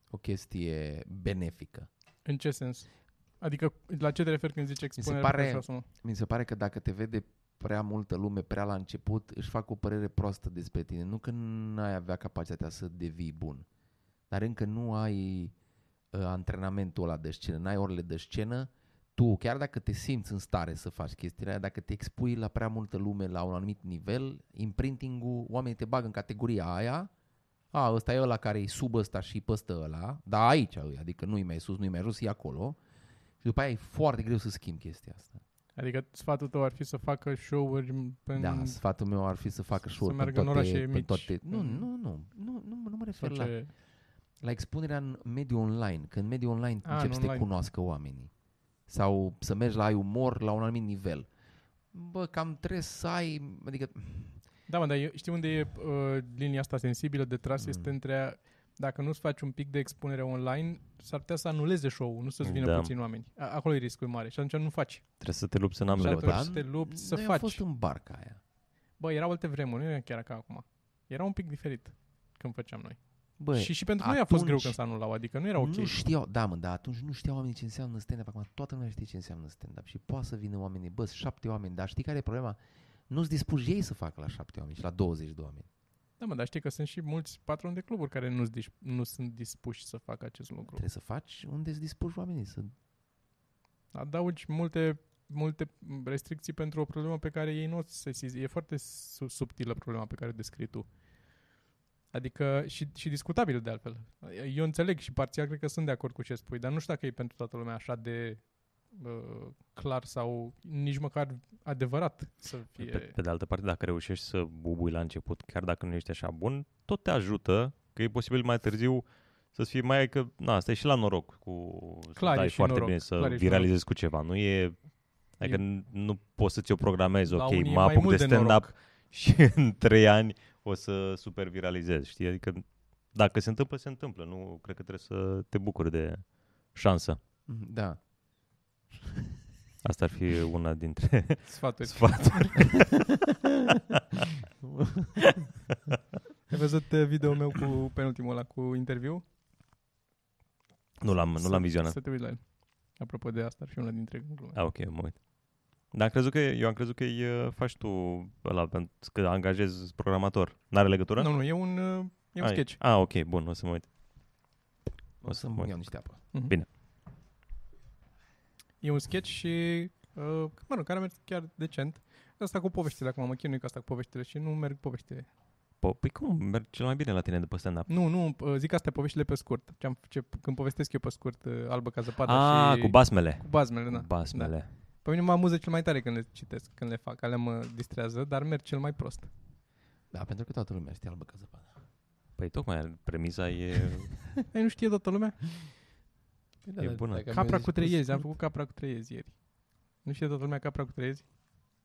o chestie benefică. În ce sens? Adică la ce te referi când zici expunere? pare- pe care și-o asumă? Mi se pare că dacă te vede prea multă lume prea la început, își fac o părere proastă despre tine. Nu că n-ai avea capacitatea să devii bun, dar încă nu ai uh, antrenamentul ăla de scenă, n-ai orele de scenă, tu, chiar dacă te simți în stare să faci chestiile aia, dacă te expui la prea multă lume la un anumit nivel, imprinting-ul, oamenii te bagă în categoria aia, a, ăsta e ăla care e sub ăsta și pe ăsta ăla, dar aici, adică nu-i mai sus, nu-i mai jos, e acolo. Și după aia e foarte greu să schimbi chestia asta. Adică sfatul tău ar fi să facă show-uri în... Da, sfatul meu ar fi să facă show să meargă în orașe mici. toate. Nu, în- nu, nu, nu, nu, nu mă refer sau la, ce... la expunerea în mediul online. Că în mediul online A, începi în să te online. cunoască oamenii. Sau să mergi la ai umor la un anumit nivel. Bă, cam trebuie să ai, adică, Da, mă, dar eu, știi unde e uh, linia asta sensibilă de tras? Mm. Este între... a- Dacă nu-ți faci un pic de expunere online, s-ar putea să anuleze show-ul, nu să-ți vină Da. puțini oameni. A, acolo e riscul mare și atunci nu faci. Trebuie să te lupți în Și ambele atunci părți. să te lupți să noi faci. am fost în barca aia. Bă, erau alte vremuri, nu era chiar ca acum. Era un pic diferit când făceam noi. Bă, și, și pentru noi a fost greu atunci când s-a anulau, adică nu era ok. Nu știau, da mă, dar atunci nu știau oamenii ce înseamnă stand-up. Acum toată lumea știe ce înseamnă stand-up și poate să vină oamenii, bă, sunt șapte oameni, dar știi care e problema? Nu-ți dispuși ei să facă la șapte oameni și la 20 de oameni. Da, mă, dar știi că sunt și mulți patroni de cluburi care nu, nu sunt dispuși să facă acest lucru. Trebuie să faci unde îți dispuși oamenii. Să... Adaugi multe, multe restricții pentru o problemă pe care ei nu o sesize. E foarte su- subtilă problema pe care o descrii tu. Adică și, și discutabil de altfel. Eu înțeleg și parțial cred că sunt de acord cu ce spui, dar nu știu dacă e pentru toată lumea așa de uh, clar sau nici măcar adevărat să fie. Pe, pe de altă parte, dacă reușești să bubui la început, chiar dacă nu ești așa bun, tot te ajută, că e posibil mai târziu să-ți fie mai că, na, asta e și la noroc, cu Clar, să e dai și foarte noroc, bine, să clar, e și viralizezi cu ceva. Nu e, adică E- nu poți să ți-o programezi, La ok, unii e mă mai apuc de mult de stand-up noroc. [laughs] și în trei ani o să super viralizez, știi? Adică dacă se întâmplă, se întâmplă. Nu cred că trebuie să te bucuri de șansă. Da. Asta ar fi una dintre [laughs] Sfaturi. sfaturi. Ai văzut uh, video meu cu penultimul ăla, cu interviu? Nu l-am, nu Să- l-am vizionat. Să te uiți la el. Apropo de asta, ar fi una dintre glume. Ah, ok, mă uit. Dar am crezut că, eu am crezut că îi uh, faci tu ăla, pentru că angajezi programator. N-are legătură? Nu, nu, e un, uh, e un Ai. sketch. Ah, ok, bun, o să mă uit. O să-mi mă uit. iau niște apă. E un sketch și, uh, mă rog, care a mers chiar decent. Asta cu poveștile acum, mă chinui cu asta cu poveștile și nu merg poveștile. Po- păi cum merge cel mai bine la tine după stand-up? Nu, nu, uh, zic astea poveștile pe scurt. Ce am, ce, când povestesc eu pe scurt, uh, albă ca zăpadă Ah, și... cu basmele. cu bazmele, da. Cu basmele. Pe mine mă amuză cel mai tare când le citesc, când le fac. Alea mă distrează, dar merg cel mai prost. Da, pentru că toată lumea știe albă ca zăpadă. Păi tocmai, premisa e... Ei, [laughs] nu știe toată lumea? [laughs] Păi da, E dar bună. dacă Capra mergi cu pe trei iezi, am scurt- făcut capra cu trei iezi ieri. Nu știe toată lumea capra cu trei iezi?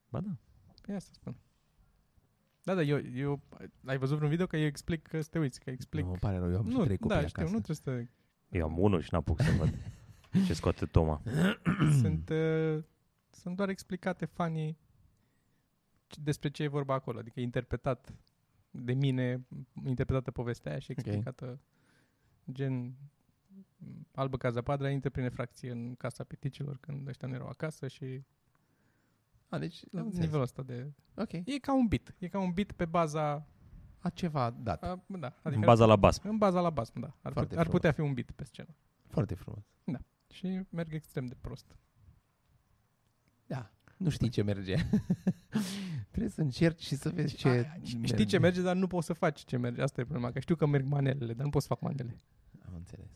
Ba da. Păi asta spun. Da, da, eu, eu, ai văzut vreun video că eu explic că să te uiți, că explic. Nu, îmi pare rău, eu am și nu trei copii da, știu, acasă. nu trebuie să... Eu am unul și n-apuc să văd [laughs] ce scoate Toma. [coughs] sunt, uh, sunt doar explicate fanii despre ce e vorba acolo. Adică e interpretat de mine, interpretată povestea aia și Ok. explicată gen albă ca zăpadra, intră prin efracție în casa piticilor când ăștia nu erau acasă și A, deci, la am înțeles. nivelul ăsta de... Ok. E ca un beat. E ca un beat pe baza... A ceva dat. A, da, În baza la basm. În baza la basm, da. Ar, Foarte put, ar frumos. putea fi un beat pe scenă. Foarte frumos. Și merg extrem de prost. Da. Nu știi ce merge. [laughs] Trebuie să încerci și să vezi ce A, Știi ce merge, dar nu poți să faci ce merge. Asta e problema. Că știu că merg manelele, dar nu poți să fac manele. Am înțeles.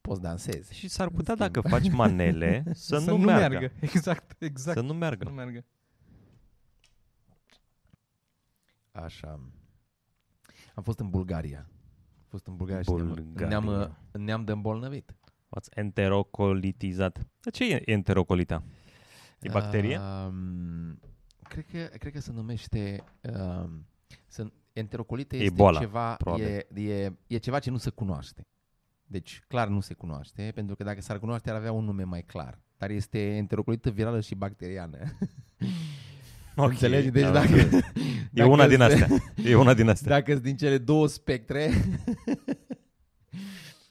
Poți dansezi. Și s-ar putea, schimb. dacă faci manele, [laughs] să, nu, meargă. [laughs] Exact, exact. Să nu Să meargă. nu meargă. Așa. Am fost în Bulgaria. Am fost în Bulgaria, și ne-am, Bulgaria. ne-am, ne-am de îmbolnăvit. V-ați enterocolitizat. Dar ce e enterocolita? E bacterie? Um, cred, că, cred că se numește... Um, să, enterocolită E este boala, ceva, probabil. e, e, e ceva ce nu se cunoaște. Deci, clar nu se cunoaște, pentru că dacă s-ar cunoaște, ar avea un nume mai clar. Dar este enterocolită virală și bacteriană. Ok, Înțelegi? Deci am dacă, înțeles. [laughs] E una din astea. E una din astea. Dacă sunt din cele două spectre, [laughs]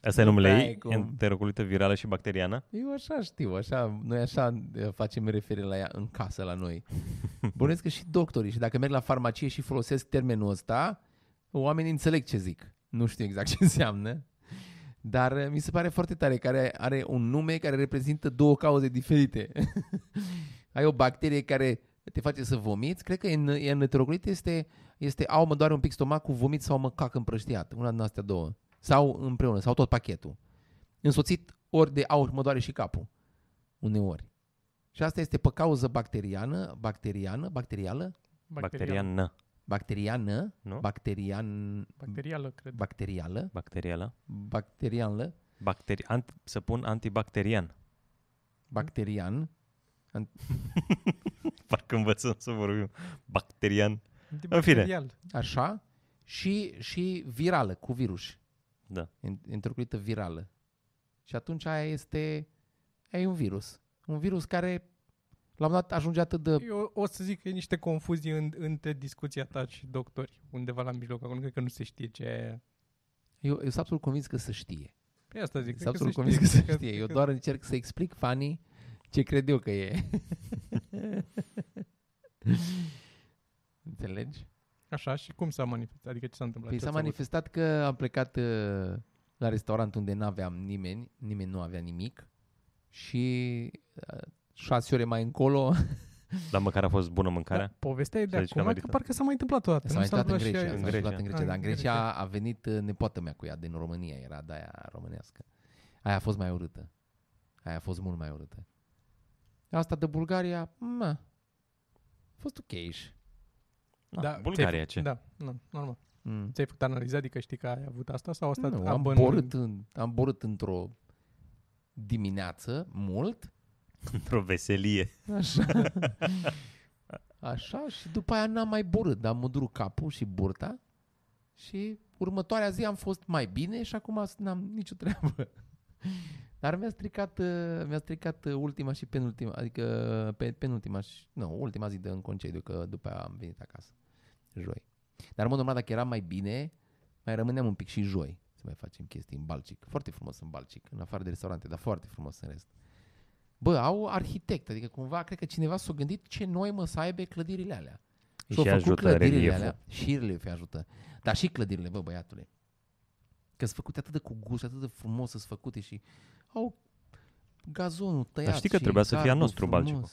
Asta e nu numele prea ei? ai cum. Enterocolită virală și bacteriană? eu așa știu, așa, noi așa eh, facem referire la ea în casă la noi. [laughs] Bănuiesc că și doctorii, și dacă merg la farmacie și folosesc termenul ăsta, oamenii înțeleg ce zic. Nu știu exact ce înseamnă, dar eh, mi se pare foarte tare, care are un nume care reprezintă două cauze diferite. [laughs] Ai o bacterie care te face să vomiți, cred că în, în heterocolit este, este au mă doare un pic stomacul, vomit sau mă cac împrăștiat, una din astea două. Sau împreună, sau tot pachetul. Însoțit ori de au mă doare și capul, uneori. Și asta este pe cauză bacteriană, bacteriană, bacterială, Bacteriană. Bacteriană, Nu? bacterian, Bacterială, cred. bacterială, Bacterială. bacteriană, Bacteri... Ant... Să pun antibacterian. bacterian, [laughs] Parcă învățăm să vorbim. Bacterian. Antibacterial. așa, și, și virală, cu virus. Da. întrucuită virală. Și atunci aia este, aia e un virus. Un virus care la un moment dat ajunge atât de... Eu o să zic că e niște confuzii în, între discuția ta și doctori, undeva la mijloc. Acolo cred că nu se știe ce e aia. Eu, eu sunt absolut convins că se știe. Păi asta zic. Sunt cred absolut se convins că se Cred știe. Eu că- doar încerc să explic fanii ce cred eu că e. [laughs] Înțelegi? Așa, și cum s-a manifestat? Adică ce s-a întâmplat? Păi Ce s-a ați avut? manifestat că am plecat uh, la restaurant unde nu aveam nimeni, nimeni nu avea nimic și uh, șase ore mai încolo [laughs] Dar măcar a fost bună mâncarea? Da, povestea e de Să zici că a acum că meritat. parcă s-a mai întâmplat o dată. S-a nu mai întâmplat în și Grecia. aia? S-a mai întâmplat în Grecia. Ah, Dar în în Grecia a venit uh, nepoată mea cu ea din România. Era de aia românească. Aia a fost mai urâtă. Aia a fost mult mai urâtă. Asta de Bulgaria, mă, a fost ok Da, Da, Bulgaria ți-ai ce? făcut- Da, nu, normal. mm. Ți-ai făcut analiza, adică știi că ai avut asta sau asta Nu, a am, bănuit? borât în, am borât într-o dimineață, mult, [laughs] Într-o veselie. așa, [laughs] așa și după aia n-am mai borât, dar am mudurut capul și burta și următoarea zi am fost mai bine și acum n-am nicio treabă. [laughs] Dar mi-a stricat, uh, mi-a stricat uh, ultima și penultima, adică pe, penultima și, nu, ultima zi de în concediu, că după aia am venit acasă, joi. Dar în mod normal, dacă era mai bine, mai rămâneam un pic și joi să mai facem chestii în Balcic. Foarte frumos în Balcic, în afară de restaurante, dar foarte frumos în rest. Bă, au arhitect, adică cumva cred că cineva s-a gândit ce noi mă să aibă clădirile alea. Și Și-au făcut ajută clădirile relieful. alea. Și relieful ajută. Dar și clădirile, bă, băiatule. Că sunt făcute atât de cu gust, atât de frumos sunt făcute și au gazonul tăiat știi că și trebuia să fie a gardul nostru frumos. Balcicul.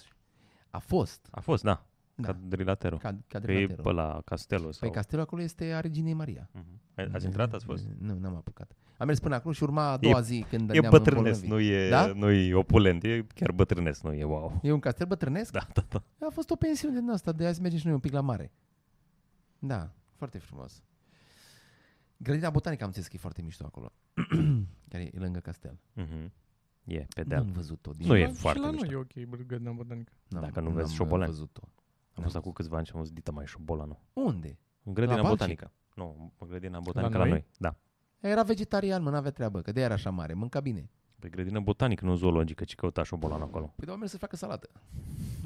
A fost. A fost, da. Da. Cadrilatero. Ca, ca Că e de pe la Castello sau... Păi castelul acolo este a Reginei Maria. Mhm. Ați intrat? Ați fost? Nu, n-am apucat. Am mers până acolo și urma a doua zi când E ne-am bătrânesc, îmbolnăvit. nu e, Da? nu e opulent, e chiar bătrânesc, nu e wow. E un castel bătrânesc? Da, da, da. A fost o pensiune din asta, de azi mergem și noi un pic la mare. Da, foarte frumos. Grădina botanică am înțeles că e foarte mișto acolo. [clears throat] care e lângă castel. Mhm. E, pe Nu deal. am văzut-o. Din Nu e Și la- foarte Și la mișto. noi e ok, Brigada Botanică. N-am- Dacă nu vezi n-am, uh, șobolani. văzut-o. Am fost acum câțiva ani și am văzut Dita mai șobolană. Unde? În grădina Balcic? botanică. Nu, în grădina botanică la noi? noi. Da. Era vegetarian, mă, n-avea treabă, că de era așa mare, mânca bine. Pe grădină botanică, nu zoologică, ci căuta șobolană acolo. Păi doamne să facă salată.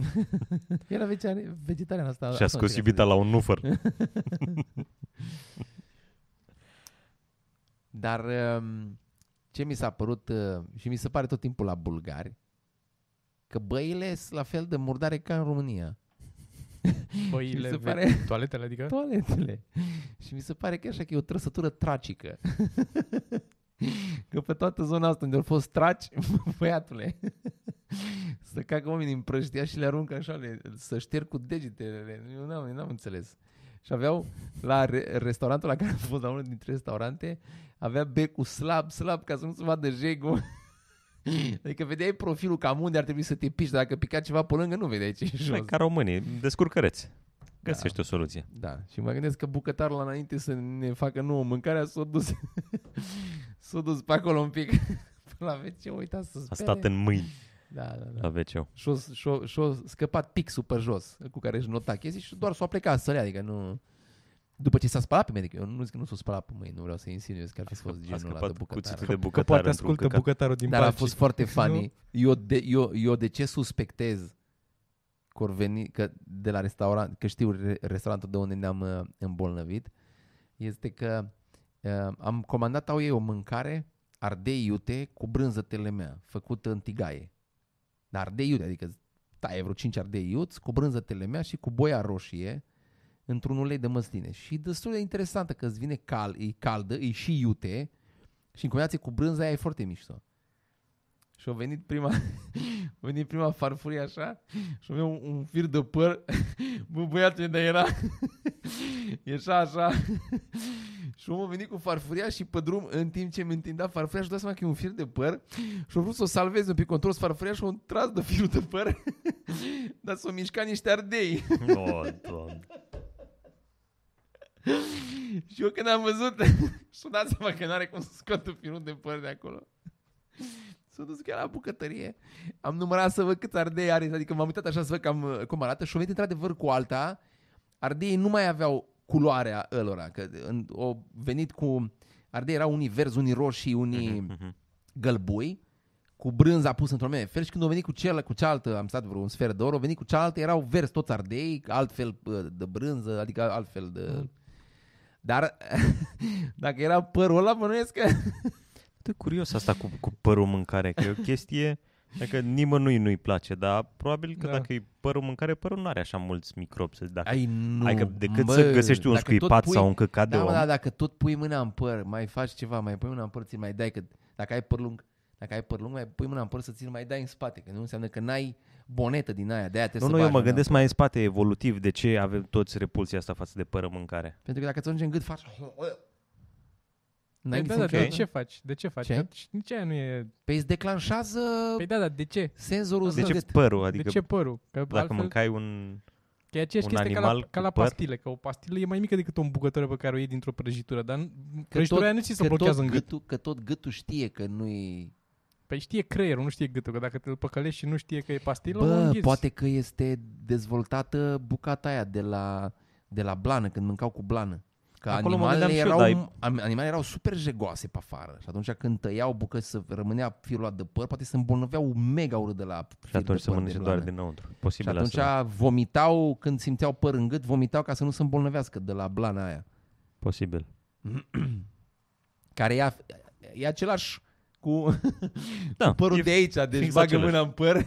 [laughs] era vegetarian, vegetarian asta. Și a asta scos încerca să iubita la un nufăr. [laughs] Dar um, ce mi s-a părut uh, și mi se pare tot timpul la bulgari, că băile sunt la fel de murdare ca în România. [laughs] Băile, se ve- pare- toaletele, adică? Toaletele. Și mi se pare că așa că e o trăsătură tragică. [laughs] că pe toată zona asta unde au fost traci, [laughs] băiatule, să cacă oamenii în prăștia și le aruncă așa, le, să șterg cu degetele. Eu n-am, eu n-am înțeles. Și aveau, la re- restaurantul la care am fost, la unul dintre restaurante, avea becul slab, slab, ca să nu se vadă jegul. [laughs] Adică vedeai profilul cam unde ar trebui să te piși, dar dacă pica ceva pe lângă, nu vedeai ce e jos. Mai ca românii, descurcăreți. Găsești o soluție. Da, și mă gândesc că bucătarul la înainte să ne facă nouă mâncarea s-a dus, [laughs] s-a dus pe acolo un pic [laughs] la WC, uita să A spere. stat în mâini Da, da, da. la wc Și-a, și-a, și-a scăpat pixul pe jos cu care își nota chestii și doar s-a plecat să le ia, adică nu... După ce s-a spălat pe medic, eu nu zic că nu s-a spălat pe mâini, nu vreau să insinuez că ar fi fost A genul ăla de scăpat bucătar. cuțitul Că, [laughs] de că bucătar poate într-un ascultă căcat. bucătarul din Dar a Balcic. fost foarte funny. Eu de, eu, eu de ce suspectez că, or veni, că de la restaurant, că știu re, restaurantul de unde ne-am uh, îmbolnăvit, este că uh, am comandat au ei o mâncare ardei iute cu brânză telemea, făcută în tigaie. Dar ardei iute, adică taie vreo 5 ardei iuți cu brânză telemea și cu boia roșie într-un ulei de măsline. Și destul de interesantă că îți vine cal, e caldă, e și iute și în combinație cu brânza aia e foarte mișto. Și a venit prima, [laughs] a venit prima farfurie așa și avea un, un fir de păr. [laughs] Bă, băiatul, dar era... [laughs] Ieșa așa. și omul a venit cu farfuria și pe drum, în timp ce mi întindea farfuria, și dat seama că e un fir de păr și a vrut să o salveze un pic control farfuria și a tras de firul de păr. dar s-au mișcat niște ardei. Oh, doamne. [laughs] Și eu când am văzut Și-o dat seama că n-are cum să scoată firul de păr de acolo. [laughs] S-a dus chiar la bucătărie. Am numărat să văd câți ardei are Adică m-am uitat așa să văd cam uh, cum arată Și-o venit într-adevăr cu alta. Ardeii nu mai aveau culoarea ălora Că în, o venit cu Ardei erau unii verzi, unii roșii, unii Mhm. gălbui cu brânza pusă într-un anume fel și când au venit cu, cel, cu cealaltă, am stat vreo un sfert de oră, au venit cu cealaltă, erau verzi toți ardei, altfel uh, de brânză, adică altfel de... Dar [laughs] dacă era părul ăla, bănuiesc că... Sunt curios asta cu, cu părul în mâncare, că e o chestie Adică nimănui nu-i place, dar probabil că Da. dacă e părul în mâncare, părul nu are așa mulți microbi. Să, dacă, Ai, nu, adică decât bă, să găsești un dacă tot scuipat pui- sau un căcat de Da, om. mă, da, dacă tot pui mâna în păr, mai faci ceva, mai pui mâna în păr, ți mai dai, că dacă ai păr lung, dacă ai păr lung, mai pui mâna în păr să ți-l mai dai în spate, că nu înseamnă că n-ai bonetă din aia, de-aia nu, trebuie nu, să eu bagi mă mâna gândesc în mai în spate evolutiv de ce avem toți repulsia asta față de păr în mâncare. păr. Pentru că dacă ți ajunge în gât, faci... N-ai Păi da, niciun da, de chef. ce faci? De ce faci? Ce? Că și nici aia nu e... Păi îți declanșează Păi da, da, de ce? senzorul De ce zâmbet. părul? Adică Adică de ce părul? Că dacă altfel, mâncai un... că e aceeași un chestie ca la, animal ca la cu păr? pastile, că o pastilă e mai mică decât o bucătărie pe care o iei dintr-o prăjitură, dar Că prăjitura tot- aia nu ți se că blochează tot în gât. gâtul, Că tot gâtul știe că nu-i... Păi știe creierul, nu știe gâtul, că dacă te păcălești și nu știe că e pastilă, o Bă, înghiți. poate că este dezvoltată bucata aia de la, de la blană, când mâncau cu blană. Că Acolo mă animalele gândeam și erau, eu, dar am- animalele erau super jegoase pe afară și atunci când tăiau bucăți să rămânea firul ăla de păr, poate se îmbolnăveau mega urât de la Și fir atunci de să păr de mănânce doar blană. dinăuntru. Și Posibil atunci asta. vomitau, când simțeau păr în gât, vomitau ca să nu se îmbolnăvească de la blana aia. Posibil. Care e, e același cu, [laughs] Da, cu părul e de aici, deci fix bagă același. mâna în păr, [laughs]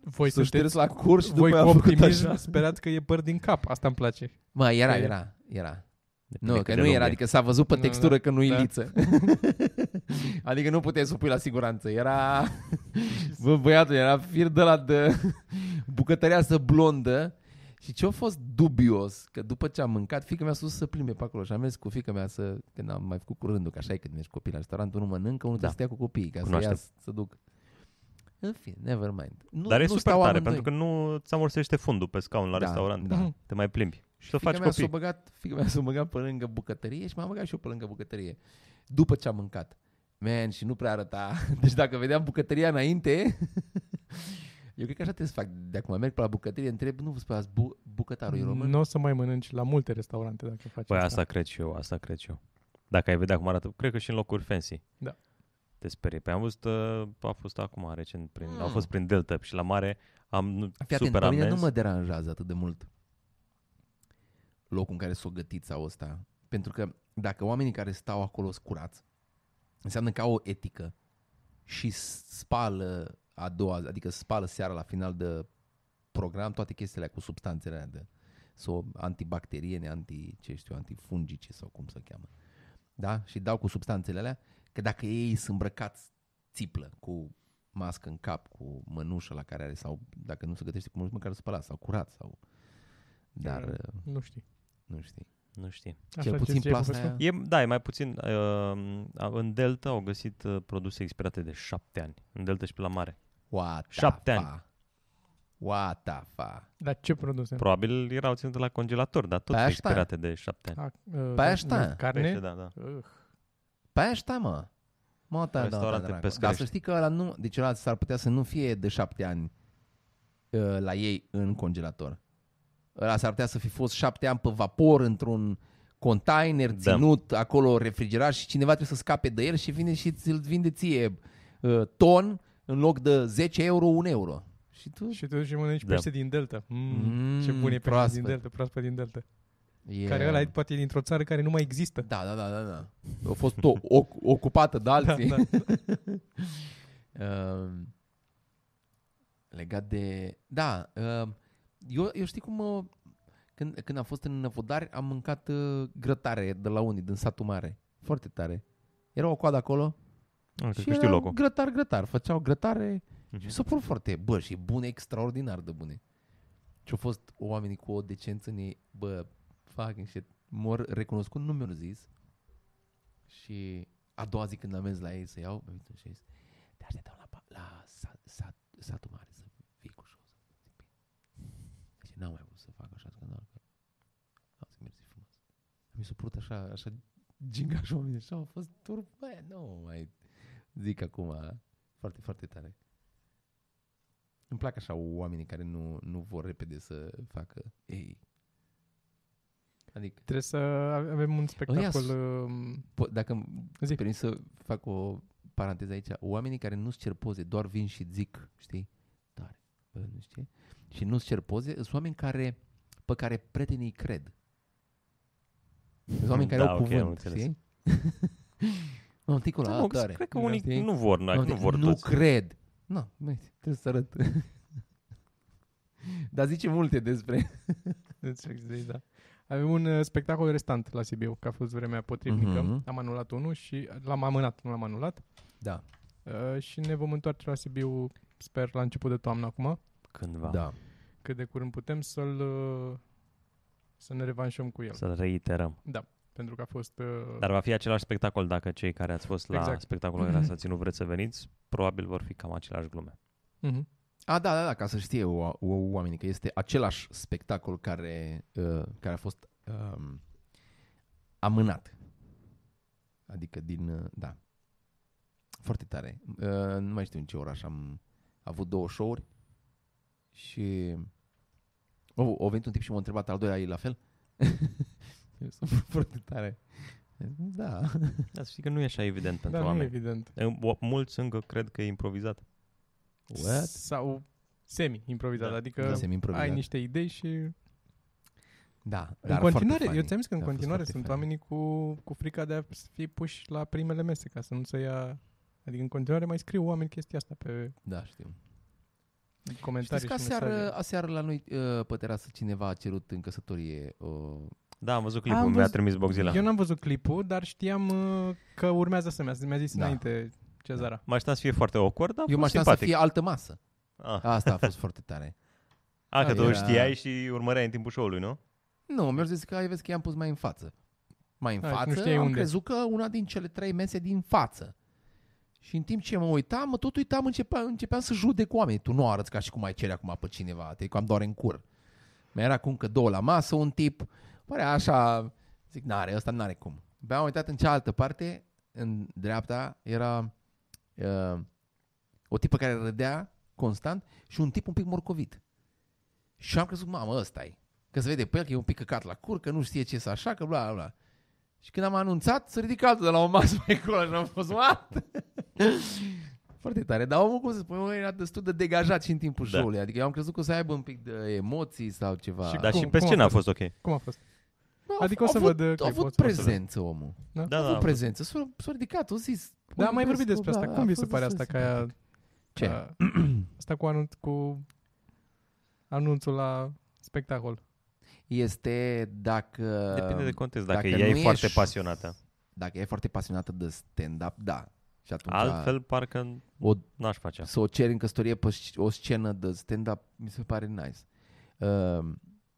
Voi să ștergi sunteți, la curs și voi după cu aia a făcut optimism așa. sperați că e păr din cap. Asta îmi place. Mă, era, Că e- era, era. Depinde Nu, cât că de nu lung era, e. adică s-a văzut pe Nu, textură da. că nu-i Da. liță. [laughs] adică nu puteai să o pui la siguranță. Era, bă, băiatul, era fir de la de bucătăreasă blondă și ce a fost dubios, că după ce am mâncat, fica mea s-a dus să plimbe pe acolo și am mers cu fica mea să, când am mai făcut cu rândul, că așa e când mergi copii la restaurant, unul mănâncă, unul Da. da. stea cu copiii, ca Cunoaștem. să ia să duc. În fine, never mind. Nu, Dar e nu super stau tare, amândoi. pentru că nu ți amorsește fundul pe scaun la Da, restaurant. da. Te mai plimbi. Și să Fiica faci mea s-a copii. băgat, fiica mea s-a băgat pe lângă bucătărie și m-a băgat și eu pe lângă bucătărie. După ce am mâncat. Man, și nu prea arăta. [laughs] Deci dacă vedeam bucătăria înainte, eu cred că așa trebuie să fac. De acum merg pe la bucătărie, întreb, nu vă spălați, bu- bucătarul e român? Nu o să mai mănânci la multe restaurante dacă faci Păi asta. asta cred și eu, asta cred și eu. Dacă ai vedea cum arată, cred că și în locuri fancy. Da. Te sperie. Păi am văzut, uh, a fost acum recent, prin, Mm. au fost prin Delta și la mare am Fii atent, super pe mine amens. nu mă deranjează atât de mult locul în care s-o gătit sau ăsta. Pentru că dacă oamenii care stau acolo sunt curați, înseamnă că au o etică și spală a doua, zi, adică spală seara la final de program toate chestiile alea cu substanțele alea de sau antibacteriene, anti, ce știu, antifungice sau cum se cheamă. Da? Și dau cu substanțele alea, că dacă ei sunt îmbrăcați țiplă, cu mască în cap, cu mănușă la care are, sau dacă nu se gătește cu mănușă, măcar spălat, sau curat, sau... Dar, uh, Nu știi. nu știi. Nu știi. Așa Cel ce puțin ziceai, plasa profesor? aia... E, da, e mai puțin. Uh, în Delta au găsit uh, produse expirate de șapte ani. În Delta și pe la mare. What the Șapte ani. fuck? What the fuck? Dar ce produse? Probabil erau ținute la congelator, dar tot Pe asta? expirate de șapte ani. A, uh, Pe asta? Carne? Pește, da, da. Uh, Pe ăștia, mă. Mă, da, da, da, Restaurante dracu. pescărești. Dar să știi că ăla nu, deci ăla s-ar putea să nu fie de șapte ani uh, la ei în congelator. Ăla s-ar putea să fi fost șapte ani pe vapor într-un container Da. ținut acolo refrigerat și cineva trebuie să scape de el și vine și ți-l vinde ție uh, ton în loc de 10 euro, 1 euro. Și tu și te duci și mănânci Da. pește din Delta. Mm, Mm, ce bun e pește proaspăt. din Delta, proaspăt din Delta. e... Care ăla e poate dintr-o țară care nu mai există. Da, da, da, da, da. A fost o, o, ocupată de alții. Da, Uh, [laughs] legat de... Da, uh, eu, eu știi cum... Uh, când, când am fost în Năvodari, am mâncat uh, grătare de la unii din satul mare. Foarte tare. Era o coadă acolo Nu, cred și că era știu locul. grătar, grătar. Făceau grătare Mhm. și s-a părut foarte, bă, și bune, extraordinar de bune. Și au fost oamenii cu o decență în ei, bă, fucking shit, mor recunoscut, nu mi-au zis. Și a doua zi când am mers la ei să iau, mi-am zis și zis, te așteptam la, pa- la sat, sat, satul mare să fii cu șoza. Și n-am mai vrut să fac așa scandal, că am să mersi frumos. Mi s-a părut așa, așa gingaș oamenii, așa au fost tur, bă, nu mai zic acum, foarte, foarte tare. Îmi plac așa oamenii care nu, nu vor repede să facă ei. Adică, Trebuie să avem un spectacol. s- um, po- dacă îmi Zi. permis să fac o paranteză aici, oamenii care nu-ți cer poze, doar vin și zic, știi, tare, bă, nu știu, și nu-ți cer poze, sunt oameni care, pe care prietenii cred. Sunt oameni care Da, au ok, am cuvânt, înțeles. știi? [laughs] Mă, ticul Da, ăla nu, tare. cred că unii Știi? nu vor, nu, Nu, nu vor nu toți. cred. Nu, băi, trebuie să arăt. [laughs] Dar zice multe despre... [laughs] îți zic, da. Avem un uh, spectacol restant la Sibiu, că a fost vremea potrivnică. Mhm. Am anulat unul și l-am amânat, nu l-am anulat. Da. Uh, și ne vom întoarce la Sibiu, sper, la început de toamnă acum. Cândva. Da. Cât de curând putem să-l uh, să ne revanșăm cu el. Să reiterăm. Da, pentru că a fost... Uh, Dar va fi același spectacol dacă cei care ați fost la Exact. spectacolul care s-a ținut vreți să veniți, probabil vor fi cam aceleași glume. uh-huh. A, da, da, da, ca să știe o, o, oamenii că este același spectacol care, uh, care a fost um, amânat. Adică din, uh, da. Foarte tare. Uh, nu mai știu în ce oraș am avut două show-uri și o, o venit un tip și m-a întrebat al doilea e la fel. [laughs] [laughs] foarte tare. Da. Dar să știi că nu e așa evident pentru Dar nu e oameni. evident. E- Mulți încă cred că e improvizat. What? Sau semi-improvizat, Da. adică Da. Semi-improvizat. ai niște idei și... Da. în dar continuare, foarte eu funny. ți-am zis că în A fost continuare foarte sunt funny. oamenii cu, cu frica de a fi puși la primele mese, ca să nu se ia... Adică în continuare mai scriu oameni chestia asta pe Da, știu. comentarii Știți că și aseară, mesaje. aseară la noi uh, pe terasă cineva a cerut în căsătorie uh, Da, am văzut Am clipul, mi-a văzut- trimis Boxila. Eu n-am văzut clipul, dar știam uh, că urmează să mi-a, mi-a zis Da. înainte Cezara. Mă așteptam să fie foarte awkward, dar a Eu mă fost așteptam să simpatic. fie altă masă. Ah. Asta a fost foarte tare. [laughs] A, că tu Era- știai și urmăreai în timpul show-ului, nu? Nu, mi-au zis că ai vezi că i-am pus mai în față. Mai în Ah, și nu față, știai am unde. crezut că una din cele trei mese din față. Și în timp ce mă uitam, mă tot uitam, începeam, începeam să judec oamenii. Tu nu arăți ca și cum ai cere acum pe cineva, te cam doar în cur. Mai era cu încă două la masă, un tip, părea așa, zic, n-are, ăsta n-are cum. Abia am uitat în cealaltă parte, în dreapta, era uh, o tipă care râdea constant și un tip un pic morcovit. Și am crezut, mamă, ăsta e. Că se vede pe el că e un pic căcat la cur, că nu știe ce să așa, că bla bla bla. Și când am anunțat, să ridică altul de la o masă [laughs] mai acolo și am fost, what? [laughs] Foarte tare, dar omul, cum să spun, omul era destul de degajat și în timpul Da. show-ului. Adică eu am crezut că o să aibă un pic de emoții sau ceva. Și Dar Cum- și pe cum a scenă a fost? fost ok. Cum a fost? Da, adică a o să avut, văd, uh, A clipul, avut o să văd. prezență omul. Da? Da, a da, avut a prezență. S-a, s-a ridicat, a zis. Da, am mai vorbit "Vorbesc despre cu- asta. da, Cum a vi se fost pare destul asta? de Ca, simpatic. Ce? Ca, [clears throat] asta cu, anunț, cu anunțul la spectacol. Este dacă... Depinde de context. Dacă, dacă ea nu e foarte ești- pasionată. Dacă e foarte pasionată de stand-up, da. Și atunci Altfel, parcă o n-aș face. să o ceri în căsătorie pe sc- o scenă de stand-up, mi se pare nice. Uh,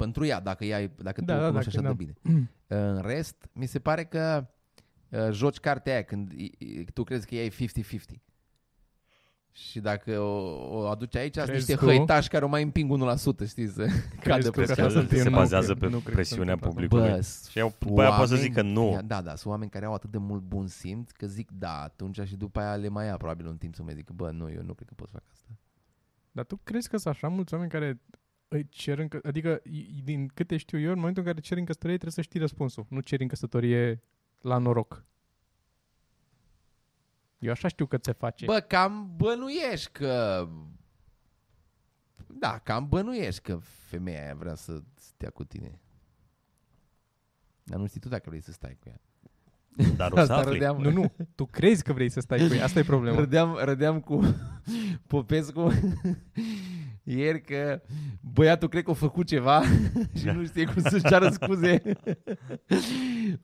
pentru ea, dacă, ea, e- dacă Da, tu o da, cunoști dacă- așa de bine. Uh, în rest, mi se pare că uh, joci cartea aia când i- i- tu crezi că ea e 50-50. Și dacă o, o aduci aici, sunt Crezi niște tu? hăitași care o mai împing unul la sută, știi, să cadă tu pe că Crezi așa că sunt se eu? Nu, bazează nu pe cred că se presiunea întâmplă asta. publicului. Bă, Și eu- după aia poți să zic că nu. oameni- Da, da, sunt oameni care au atât de mult bun simț că zic da atunci și după aia le mai ia probabil un timp să mă zic bă, nu, eu nu cred că pot să fac asta. Dar tu crezi că sunt așa mulți oameni care îi cer în că, adică i- din câte știu eu, în momentul în care ceri în căsătorie trebuie să știi răspunsul. Nu ceri în căsătorie la noroc. Eu așa știu că se face. Bă, cam bănuiești că... Da, cam bănuiești că femeia aia vrea să stea cu tine. Dar nu știi tu dacă vrei să stai cu ea. Dar o să Asta afli. râdeam, Nu, nu. Tu crezi că vrei să stai cu ea. Asta e problema. râdeam, râdeam cu Popescu ieri că băiatul cred că a făcut ceva [laughs] și Da. nu știe cum să-și ceară scuze.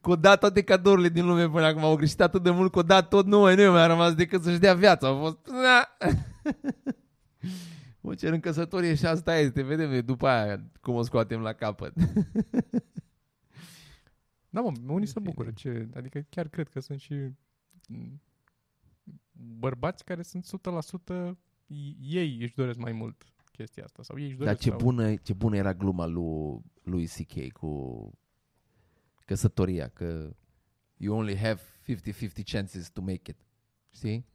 că o dat toate cadourile din lume până acum. Au greșit atât de mult că o dat tot nu, nu mi-a rămas decât să-și dea viața. Au fost... [laughs] O cer în căsătorie și asta este. Vedem după aia cum o scoatem la capăt. [laughs] Da, mă, unii se fine. bucură. Ce, adică chiar cred că sunt și m, bărbați care sunt 100% i- ei își doresc mai mult chestia asta. Sau ei își doresc Dar ce sau... bună, ce bună era gluma lui, lui C.K. cu căsătoria, că you only have 50-50 chances to make it. Știi?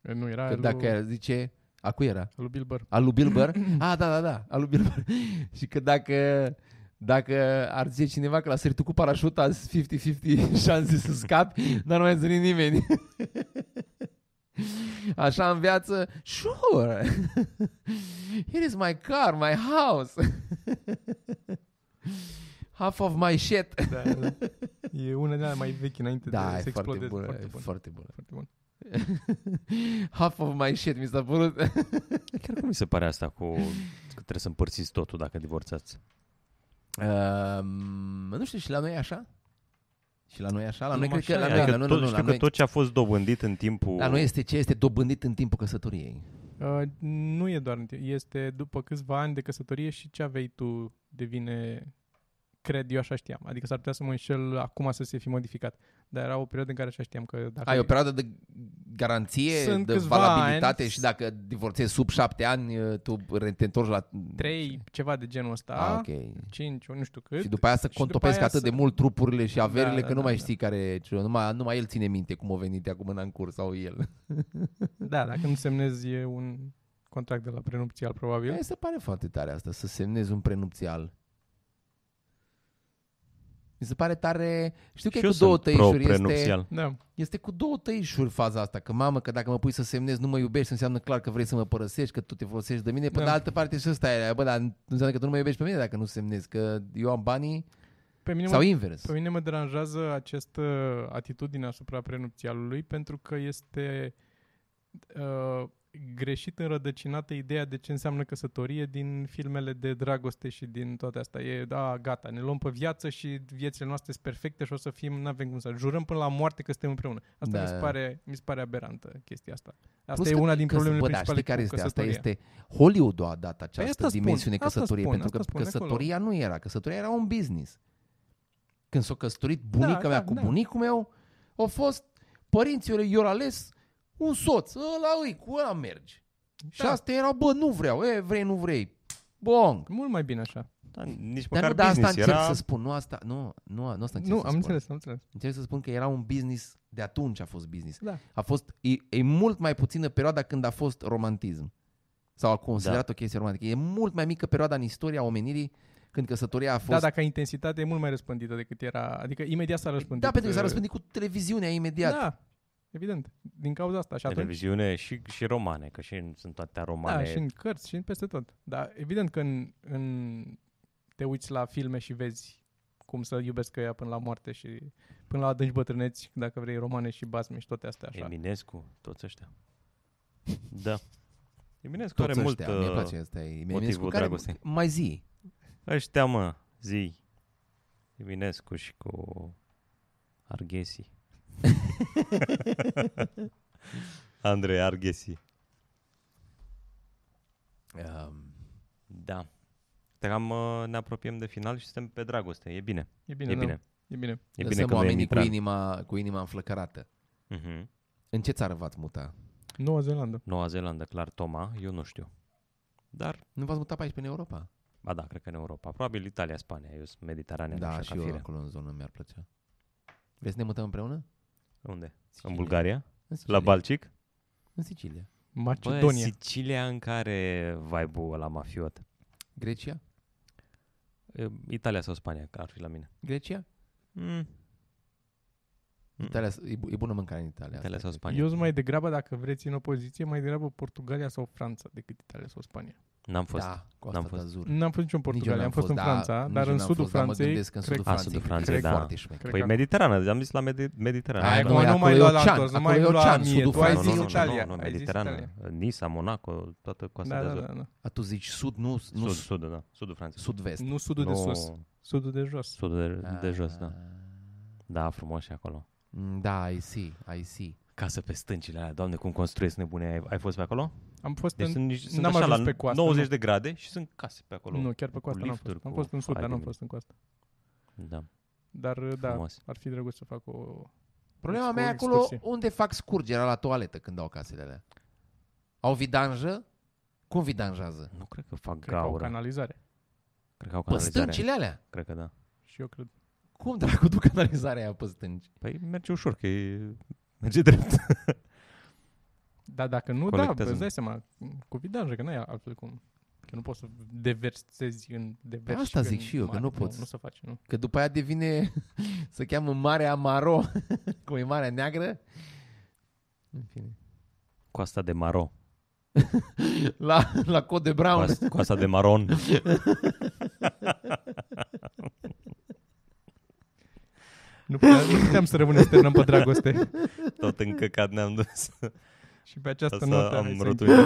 Nu, era Că lui, dacă zice, a cui era? lui Bill Burr. Al lui Bill Burr? [clears throat] ah, da, da, da, al lui Bill Burr. [laughs] Și că dacă, dacă ar zice cineva că la săritul cu parașuta azi 50-50 șanse [laughs] să scapi, dar nu mai zări nimeni. [laughs] [laughs] Așa în viață, sure. [laughs] Here is my car, my house. [laughs] Half of my shit. Da, da. E una din alea mai vechi înainte Da, de e să foarte explodeze. bună, Foarte e bun. foarte bună. Foarte bun. Half of my shit mi s-a părut. Chiar cum mi se pare asta cu că trebuie să împărțiți totul dacă divorțați? Um, nu știu, și la noi e așa? Și la noi e așa? La noi Numai cred că... La așa noi, e. la Adică noi, tot, nu, nu, știu la că noi, tot ce a fost dobândit în timpul... la noi este ce este dobândit în timpul căsătoriei. Uh, nu e doar în timp. Este după câțiva ani de căsătorie și ce aveai tu devine cred, eu așa știam. Adică s-ar putea să mă înșel acum să se fi modificat. Dar era o perioadă în care așa știam că dacă... Ai o perioadă de garanție, Sunt de câțiva valabilitate ani. și dacă divorțezi sub șapte ani, tu te întorci la... trei, ceva de genul ăsta, Ah, ok. cinci, nu știu cât. Și după aia să Și după contopesc aia atât să- de mult trupurile și averile Da, da, că nu da, mai da. știi care... Numai, numai el ține minte cum a venit acum în ancur sau el. [laughs] Da, dacă nu semnezi e un contract de la prenupțial, probabil. Mi se pare foarte tare asta, să semnezi un prenupțial. Mi se pare tare... Știu că Și e eu cu două sunt tăișuri. Este, pro-prenupțial. Da. este cu două tăișuri faza asta. Că mamă, că dacă mă pui să semnezi nu mă iubești, înseamnă clar că vrei să mă părăsești, că tu te folosești de mine. Pe Da. de altă parte și ăsta e, bă, dar nu înseamnă că tu nu mă iubești pe mine dacă nu semnezi, că eu am banii Pe mine, sau mă, invers. pe mine mă deranjează această atitudine asupra prenupțialului pentru că este uh, greșit înrădăcinată ideea de ce înseamnă căsătorie din filmele de dragoste și din toate astea. E, da, gata, ne luăm pe viață și viețile noastre sunt perfecte și o să fim, nu avem cum să jurăm până la moarte că suntem împreună. Asta Da. mi, se pare, mi se pare aberantă chestia asta. Asta Plus e că una din căs- problemele bă, da, principale știi care cu este? Asta căsătoria. este Hollywood a dat această asta spun, dimensiune asta căsătorie, spun, pentru că asta spun, căsătoria nu era, căsătoria era un business. Când s-a căsătorit bunica Da, mea da, cu da. bunicul meu, au fost părinții eu i-au ales un soț, ăla îi, cu ăla mergi. Și Da. asta era, bă, nu vreau, e, vrei, nu vrei. Bong. Mult mai bine așa. Da, nici Dar măcar nu, dar asta business. încerc Era... să spun, nu asta, nu, nu, nu asta încerc Nu, să am spun. înțeles, am înțeles. Încerc să spun că era un business, de atunci a fost business. Da. A fost, e, e mult mai puțină perioada când a fost romantism. Sau a considerat Da. o chestie romantică. E mult mai mică perioada în istoria omenirii când căsătoria a fost... Da, dacă intensitatea e mult mai răspândită decât era, adică imediat s-a răspândit. da pentru că s-a uh, răspândit cu televiziunea imediat. Da, evident. Din cauza asta. Și atunci, Televiziune și, și romane, că și sunt atâtea romane. da, și în cărți și în peste tot. Dar evident că în, în, te uiți la filme și vezi cum să iubesc ea până la moarte și până la adânci bătrâneți, dacă vrei, romane și basme și toate astea așa. Eminescu, toți ăștia. [laughs] Da. Eminescu Toți are mult... ăștia, mie uh, place asta. E motivul Eminescu care, dragostei. mai zi. Ăștia, mă, zi. Eminescu și cu Arghesi. [laughs] Andrei Arghesi. Um, Da. Cam uh, ne apropiem de final și suntem pe dragoste. E bine. E bine, e da. bine. E bine. E bine lăsăm că nu e oamenii cu Mitran. inima, cu inima înflăcărată. Mhm. În ce țară v-ați muta? Noua Zeelandă. Noua Zeelandă, clar, Toma, eu nu știu. Dar, Nu v-ați mutat pe aici, pe în Europa? ba da, cred că în Europa. Probabil Italia, Spania. Eu sunt mediteranean, da, așa și ca eu fire. acolo în zonă mi-ar plăcea. Vreți să ne mutăm împreună? Unde? Sicilia. În Bulgaria? În La Sicilia. Balcic? În Sicilia. Bă, Macedonia. Sicilia în care vibe-ul ăla mafiot? Grecia? E, Italia sau Spania, că ar fi la mine. Grecia? Mm. Mm. Italia, e, bu- e bună mâncare în Italia. Italia asta sau cred. Spania? Eu sunt mai degrabă, dacă vreți în opoziție, mai degrabă Portugalia sau Franța decât Italia sau Spania. N-am fost. Da, Coasta N-am fost. d'Azur. N-am fost nici în Portugalia, am fost în da, Franța, nici dar eu în n-am sudul fost, dar mă Franței, gândesc în cred, sudul A, Franței. sudul cred Franței, că e da. foarte șmecher. Păi că- Mediterană, am zis la Medi- Mediterană. Aia Hai, nu, acum e nu acolo mai e lua la ocean, întors, nu acolo mai e lua ocean, mie, sudul tu ai Franței zis e nu, ocean. Italia. nu, nu, ai zis Mediterană. Italia. Nisa, Monaco, toată coasta Da, de da, jos. da, da. A, tu zici sud, nu, nu Sud, sud, da. Sudul Franței. sud-vest. Nu sudul de Nu, sus, sudul de jos. Sudul de, de jos, da. Ah. Da, frumos și acolo. Mm, Da, I see, I see. Casă pe stâncile alea, doamne, cum construiesc nebune. Ai, ai fost pe acolo? Am fost Deci în... sunt, nici- sunt n-am așa ajuns la pe coastă, 90 nu. de grade și sunt case pe acolo. Nu, chiar pe coastă n-am lifturi, fost. Am cu fost în sud, foaie dar de n-am mine. fost în coastă. Da, Dar, da, frumos. ar fi drăguț să fac o... Problema o mea e acolo excursie. unde fac scurgerea la toaletă când au casele alea. Au vidanjă? Cum vidanjează? Nu cred că fac Cred că au gaură. canalizare. Cred că au Pe canalizare. stâncile alea? Cred că da. Și eu cred. Cum dracu duc canalizarea aia pe stânci? Păi merge ușor, că e... merge drept. [laughs] Dar dacă nu, da, Colectează. îți dai seama, cu vidanjă, că n-ai altfel cum. Că nu poți să deversezi în deversi. Asta în zic și eu, că mare. nu poți. Nu, nu se face, nu. Că după aia devine, [laughs] se cheamă Marea Maro, [laughs] cum e Marea Neagră. În fine. Coasta de Maro. [laughs] La, la Cod de Brown. Coasta, coasta de Maron. Nu puteam, nu puteam să rămânem să terminăm pe dragoste. Tot încăcat ne-am dus. Și pe această Asta notă am hai să rotunjit.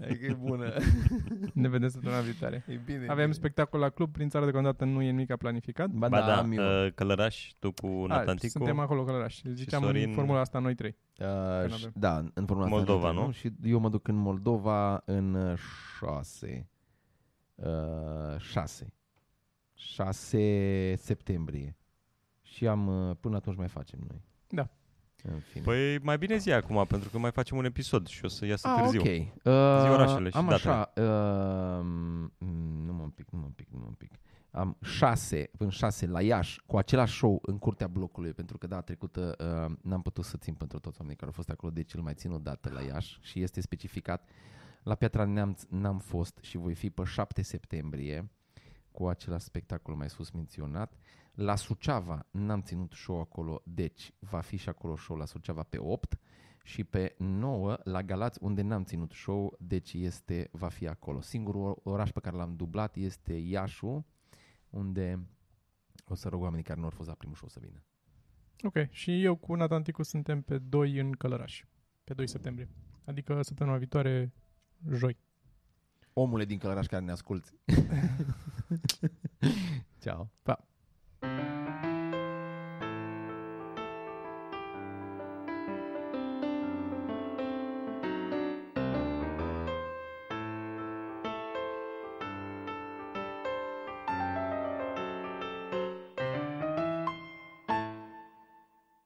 Hai [laughs] că e bună. [laughs] ne vedem săptămâna viitoare. E bine. Avem spectacol la club, prin țară deocamdată nu e nimic planificat. Ba, Ba da, am eu. uh, Călăraș, tu cu A, Natanticu. suntem acolo călărași. Ziceam în Sorin. formula asta noi trei. Uh, n-avem. și- da, în formula asta Moldova, avem, nu? Și eu mă duc în Moldova în 6. Uh, 6. 6 septembrie. Și am, uh, până atunci mai facem noi. Da. În fine. Păi mai bine zi acum, pentru că mai facem un episod și o să iasă Ah, târziu. ok. Uh, orașele și am datele. așa, uh, mm, nu mă un pic, nu mă un pic, nu mă un pic. Am șase, în șase la Iași, cu același show în curtea blocului, pentru că data trecută uh, n-am putut să țin pentru toți oamenii care au fost acolo de cel mai ținut dată la Iași și este specificat. La Piatra Neamț n-am fost și voi fi pe 7 septembrie cu același spectacol mai sus menționat. La Suceava n-am ținut show acolo, deci va fi și acolo show la Suceava pe 8 și pe 9 la Galați unde n-am ținut show, deci este, va fi acolo. Singurul oraș pe care l-am dublat este Iașu, unde o să rog oamenii care nu au fost la primul show să vină. Ok, și eu cu Natanticu suntem pe 2 în Călăraș, pe 2 septembrie. Adică săptămâna viitoare, joi. Omule din Călăraș care ne asculti. [laughs] Ciao. Pa!